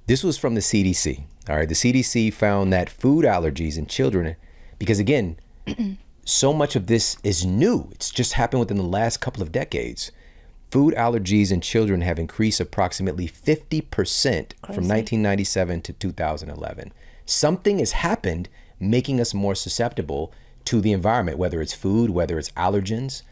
This was from the CDC. All right. The CDC found that food allergies in children, because again, so much of this is new. It's just happened within the last couple of decades. Food allergies in children have increased approximately 50% from 1997 to 2011. Something has happened making us more susceptible to the environment, whether it's food, whether it's allergens.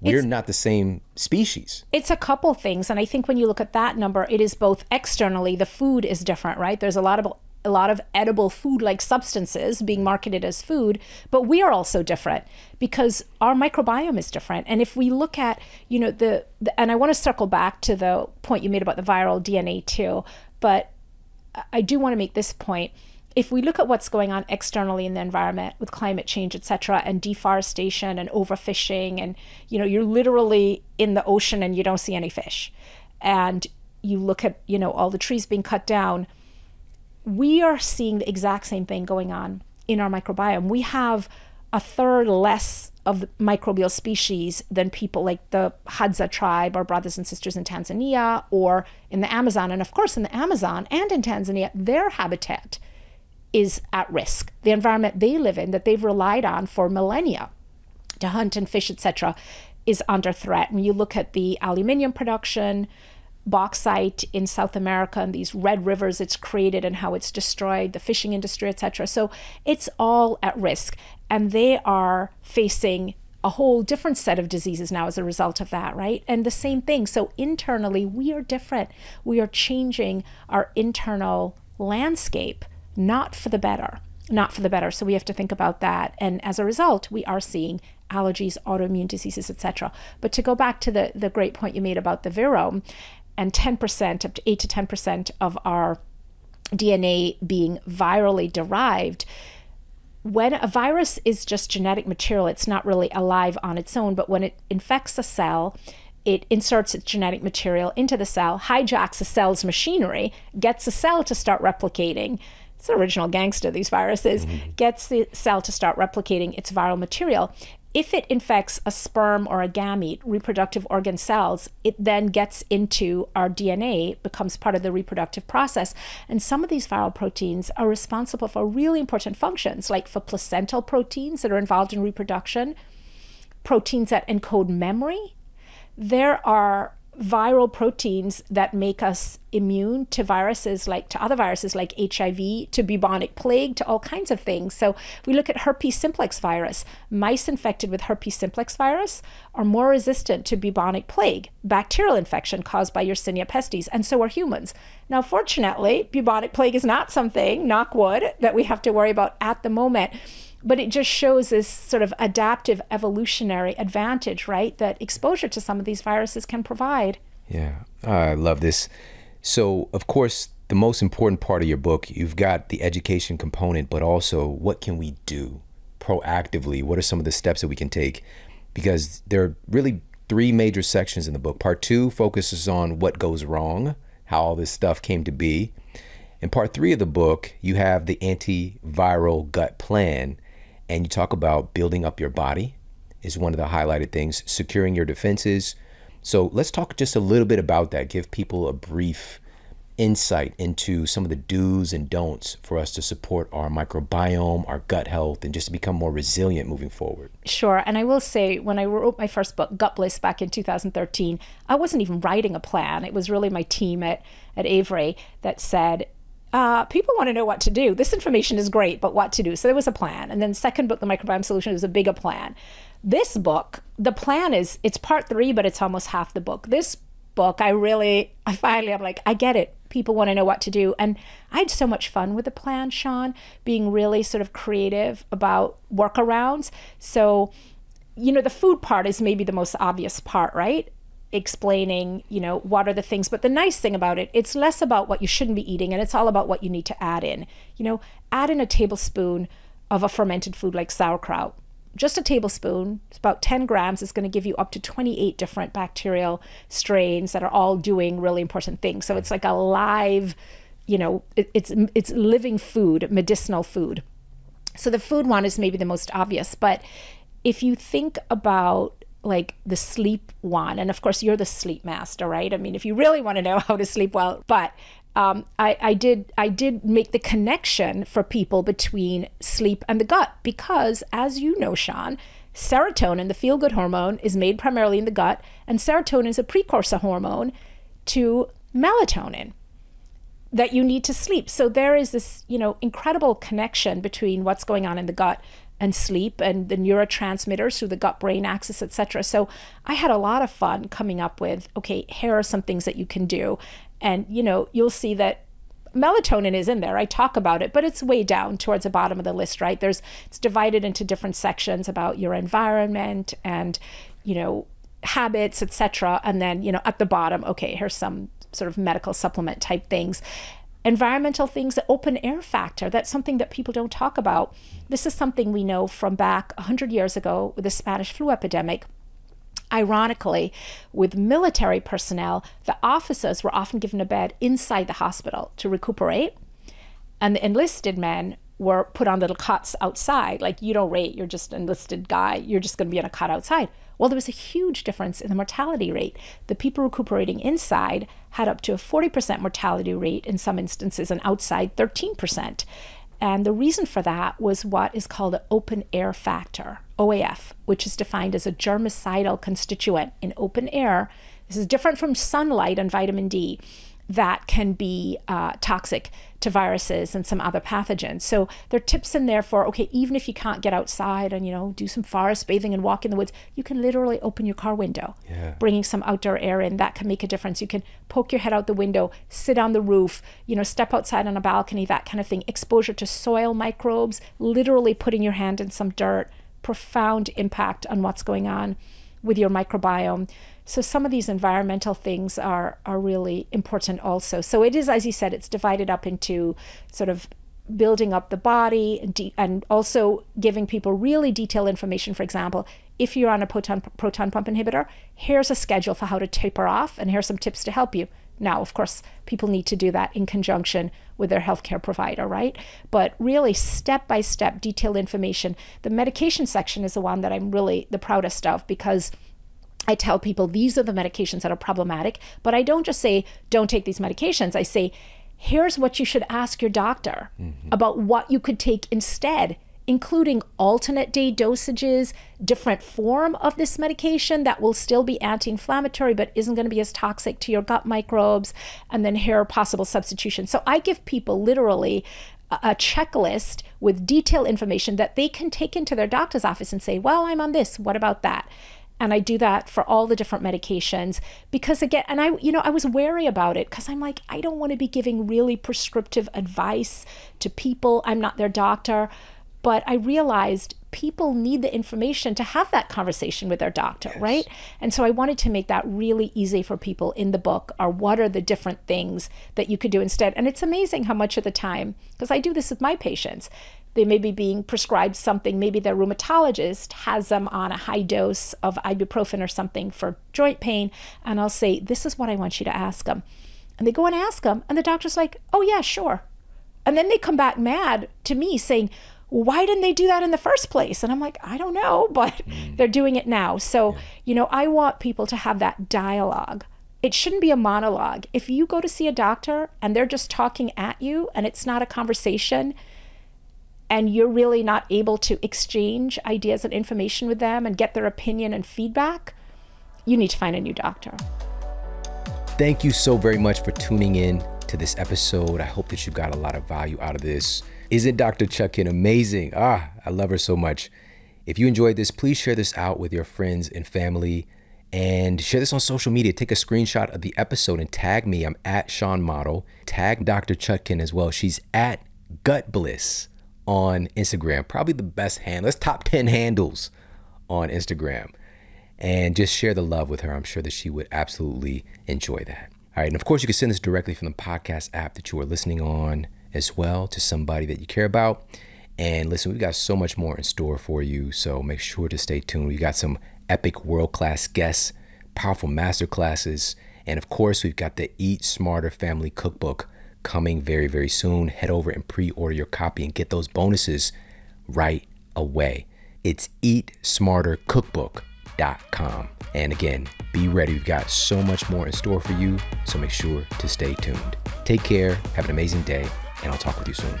We're not the same species. It's a couple things, and I think when you look at that number, it is both externally. The food is different, right? There's a lot of a lot of edible food-like substances being marketed as food, but we are also different because our microbiome is different. And if we look at, you know, the, the and I want to circle back to the point you made about the viral DNA too, but I do want to make this point. If we look at what's going on externally in the environment with climate change, et cetera, and deforestation and overfishing, and you know, you're literally in the ocean and you don't see any fish, and you look at you know all the trees being cut down, we are seeing the exact same thing going on in our microbiome. We have a third less of microbial species than people like the Hadza tribe, our brothers and sisters in Tanzania, or in the Amazon. And of course, in the Amazon and in Tanzania, their habitat is at risk. The environment they live in, that they've relied on for millennia to hunt and fish, etc., is under threat. When you look at the aluminium production, bauxite in South America and these red rivers it's created and how it's destroyed, the fishing industry, etc. So it's all at risk. And they are facing a whole different set of diseases now as a result of that, right? And the same thing. So internally, we are different. We are changing our internal landscape, not for the better. Not for the better. So we have to think about that. And as a result, we are seeing allergies, autoimmune diseases, etc. But to go back to the, the great point you made about the virome, and 10%, up to 8 to 10% of our DNA being virally derived, when a virus is just genetic material, it's not really alive on its own, but when it infects a cell, it inserts its genetic material into the cell, hijacks a cell's machinery, gets the cell to start replicating. It's the original gangster, these viruses, mm-hmm. gets the cell to start replicating its viral material. If it infects a sperm or a gamete, reproductive organ cells, it then gets into our DNA, becomes part of the reproductive process. And some of these viral proteins are responsible for really important functions, like for placental proteins that are involved in reproduction, proteins that encode memory. There are viral proteins that make us immune to viruses like to other viruses like HIV, to bubonic plague, to all kinds of things. So if we look at herpes simplex virus, mice infected with herpes simplex virus are more resistant to bubonic plague, bacterial infection caused by Yersinia pestis, and so are humans. Now, fortunately, bubonic plague is not something, knock wood, that we have to worry about at the moment but it just shows this sort of adaptive evolutionary advantage, right? That exposure to some of these viruses can provide. Yeah, ah, I love this. So, of course, the most important part of your book. You've got the education component, but also what can we do proactively? What are some of the steps that we can take? Because there are really three major sections in the book. Part two focuses on what goes wrong, how all this stuff came to be. In part three of the book, you have the antiviral gut plan, and you talk about building up your body, is one of the highlighted things, securing your defenses. So let's talk just a little bit about that. Give people a brief insight into some of the do's and don'ts for us to support our microbiome, our gut health, and just to become more resilient moving forward. Sure. And I will say, when I wrote my first book, Gutbliss, back in 2013, I wasn't even writing a plan. It was really my team at, at Avery that said, uh, people want to know what to do. This information is great, but what to do? So there was a plan. And then second book, The Microbiome Solution, was a bigger plan. This book, the plan is it's part three, but it's almost half the book. This book, I really, I finally, I'm like, I get it. People want to know what to do. And I had so much fun with the plan, Shawn, being really sort of creative about workarounds. So, you know, the food part is maybe the most obvious part, right? Explaining, you know, what are the things. But the nice thing about it, it's less about what you shouldn't be eating and it's all about what you need to add in. You know, add in a tablespoon of a fermented food like sauerkraut just a tablespoon, it's about 10 grams, is going to give you up to 28 different bacterial strains that are all doing really important things. So it's like a live, you know, it, it's it's living food, medicinal food. So the food one is maybe the most obvious, but if you think about like the sleep one, and of course you're the sleep master, right? I mean, if you really want to know how to sleep well, but um, I, I did I did make the connection for people between sleep and the gut because, as you know, Shawn, serotonin, the feel good hormone, is made primarily in the gut, and serotonin is a precursor hormone to melatonin that you need to sleep. So there is this, you know, incredible connection between what's going on in the gut and sleep and the neurotransmitters through the gut brain axis etc so i had a lot of fun coming up with okay here are some things that you can do and, you know, you'll see that melatonin is in there. I talk about it, but it's way down towards the bottom of the list, right? There's it's divided into different sections about your environment and, you know, habits, etc. And then, you know, at the bottom, okay, here's some sort of medical supplement type things. Environmental things, the open air factor, that's something that people don't talk about. This is something we know from back 100 years ago with the Spanish flu epidemic Ironically, with military personnel, the officers were often given a bed inside the hospital to recuperate, and the enlisted men were put on little cots outside. Like, you don't rate, you're just an enlisted guy, you're just going to be on a cot outside. Well, there was a huge difference in the mortality rate. The people recuperating inside had up to a 40% mortality rate in some instances, and outside 13%. And the reason for that was what is called an open air factor, OAF, which is defined as a germicidal constituent in open air. This is different from sunlight and vitamin D that can be uh, toxic to viruses and some other pathogens. So there are tips in there for okay, even if you can't get outside and you know do some forest bathing and walk in the woods, you can literally open your car window, yeah. bringing some outdoor air in. That can make a difference. You can poke your head out the window, sit on the roof, you know, step outside on a balcony, that kind of thing. Exposure to soil microbes, literally putting your hand in some dirt, profound impact on what's going on with your microbiome. So some of these environmental things are are really important also. So it is, as you said, it's divided up into sort of building up the body and, and also giving people really detailed information. For example, if you're on a proton proton pump inhibitor, here's a schedule for how to taper off, and here's some tips to help you. Now, of course, people need to do that in conjunction with their healthcare provider, right? But really, step by step, detailed information. The medication section is the one that I'm really the proudest of because I tell people these are the medications that are problematic, but I don't just say, don't take these medications. I say, here's what you should ask your doctor mm-hmm. about what you could take instead including alternate day dosages, different form of this medication that will still be anti-inflammatory but isn't going to be as toxic to your gut microbes, and then here are possible substitutions. So I give people literally a checklist with detailed information that they can take into their doctor's office and say, Well, I'm on this. What about that? And I do that for all the different medications because again and I you know I was wary about it cuz I'm like I don't want to be giving really prescriptive advice to people I'm not their doctor but I realized people need the information to have that conversation with their doctor, yes. right? And so I wanted to make that really easy for people in the book are what are the different things that you could do instead. And it's amazing how much of the time, because I do this with my patients, they may be being prescribed something. Maybe their rheumatologist has them on a high dose of ibuprofen or something for joint pain. And I'll say, This is what I want you to ask them. And they go and ask them. And the doctor's like, Oh, yeah, sure. And then they come back mad to me saying, why didn't they do that in the first place? And I'm like, I don't know, but mm. they're doing it now. So, you know, I want people to have that dialogue. It shouldn't be a monologue. If you go to see a doctor and they're just talking at you and it's not a conversation, and you're really not able to exchange ideas and information with them and get their opinion and feedback, you need to find a new doctor. Thank you so very much for tuning in to this episode. I hope that you got a lot of value out of this. Isn't Dr. Chutkan amazing? Ah, I love her so much. If you enjoyed this, please share this out with your friends and family and share this on social media. Take a screenshot of the episode and tag me. I'm at Shawn Model. Tag Dr. Chutkan as well. She's at Gutbliss on Instagram. Probably the best handle. Let's top 10 handles on Instagram. And just share the love with her. I'm sure that she would absolutely enjoy that. All right. And of course, you can send this directly from the podcast app that you are listening on as well to somebody that you care about. And listen, we've got so much more in store for you. So make sure to stay tuned. We've got some epic world class guests, powerful master classes. And of course, we've got the Eat Smarter Family Cookbook coming very, very soon. Head over and pre order your copy and get those bonuses right away. It's eatsmartercookbook.com. And again, be ready. We've got so much more in store for you. So make sure to stay tuned. Take care. Have an amazing day. And I'll talk with you soon.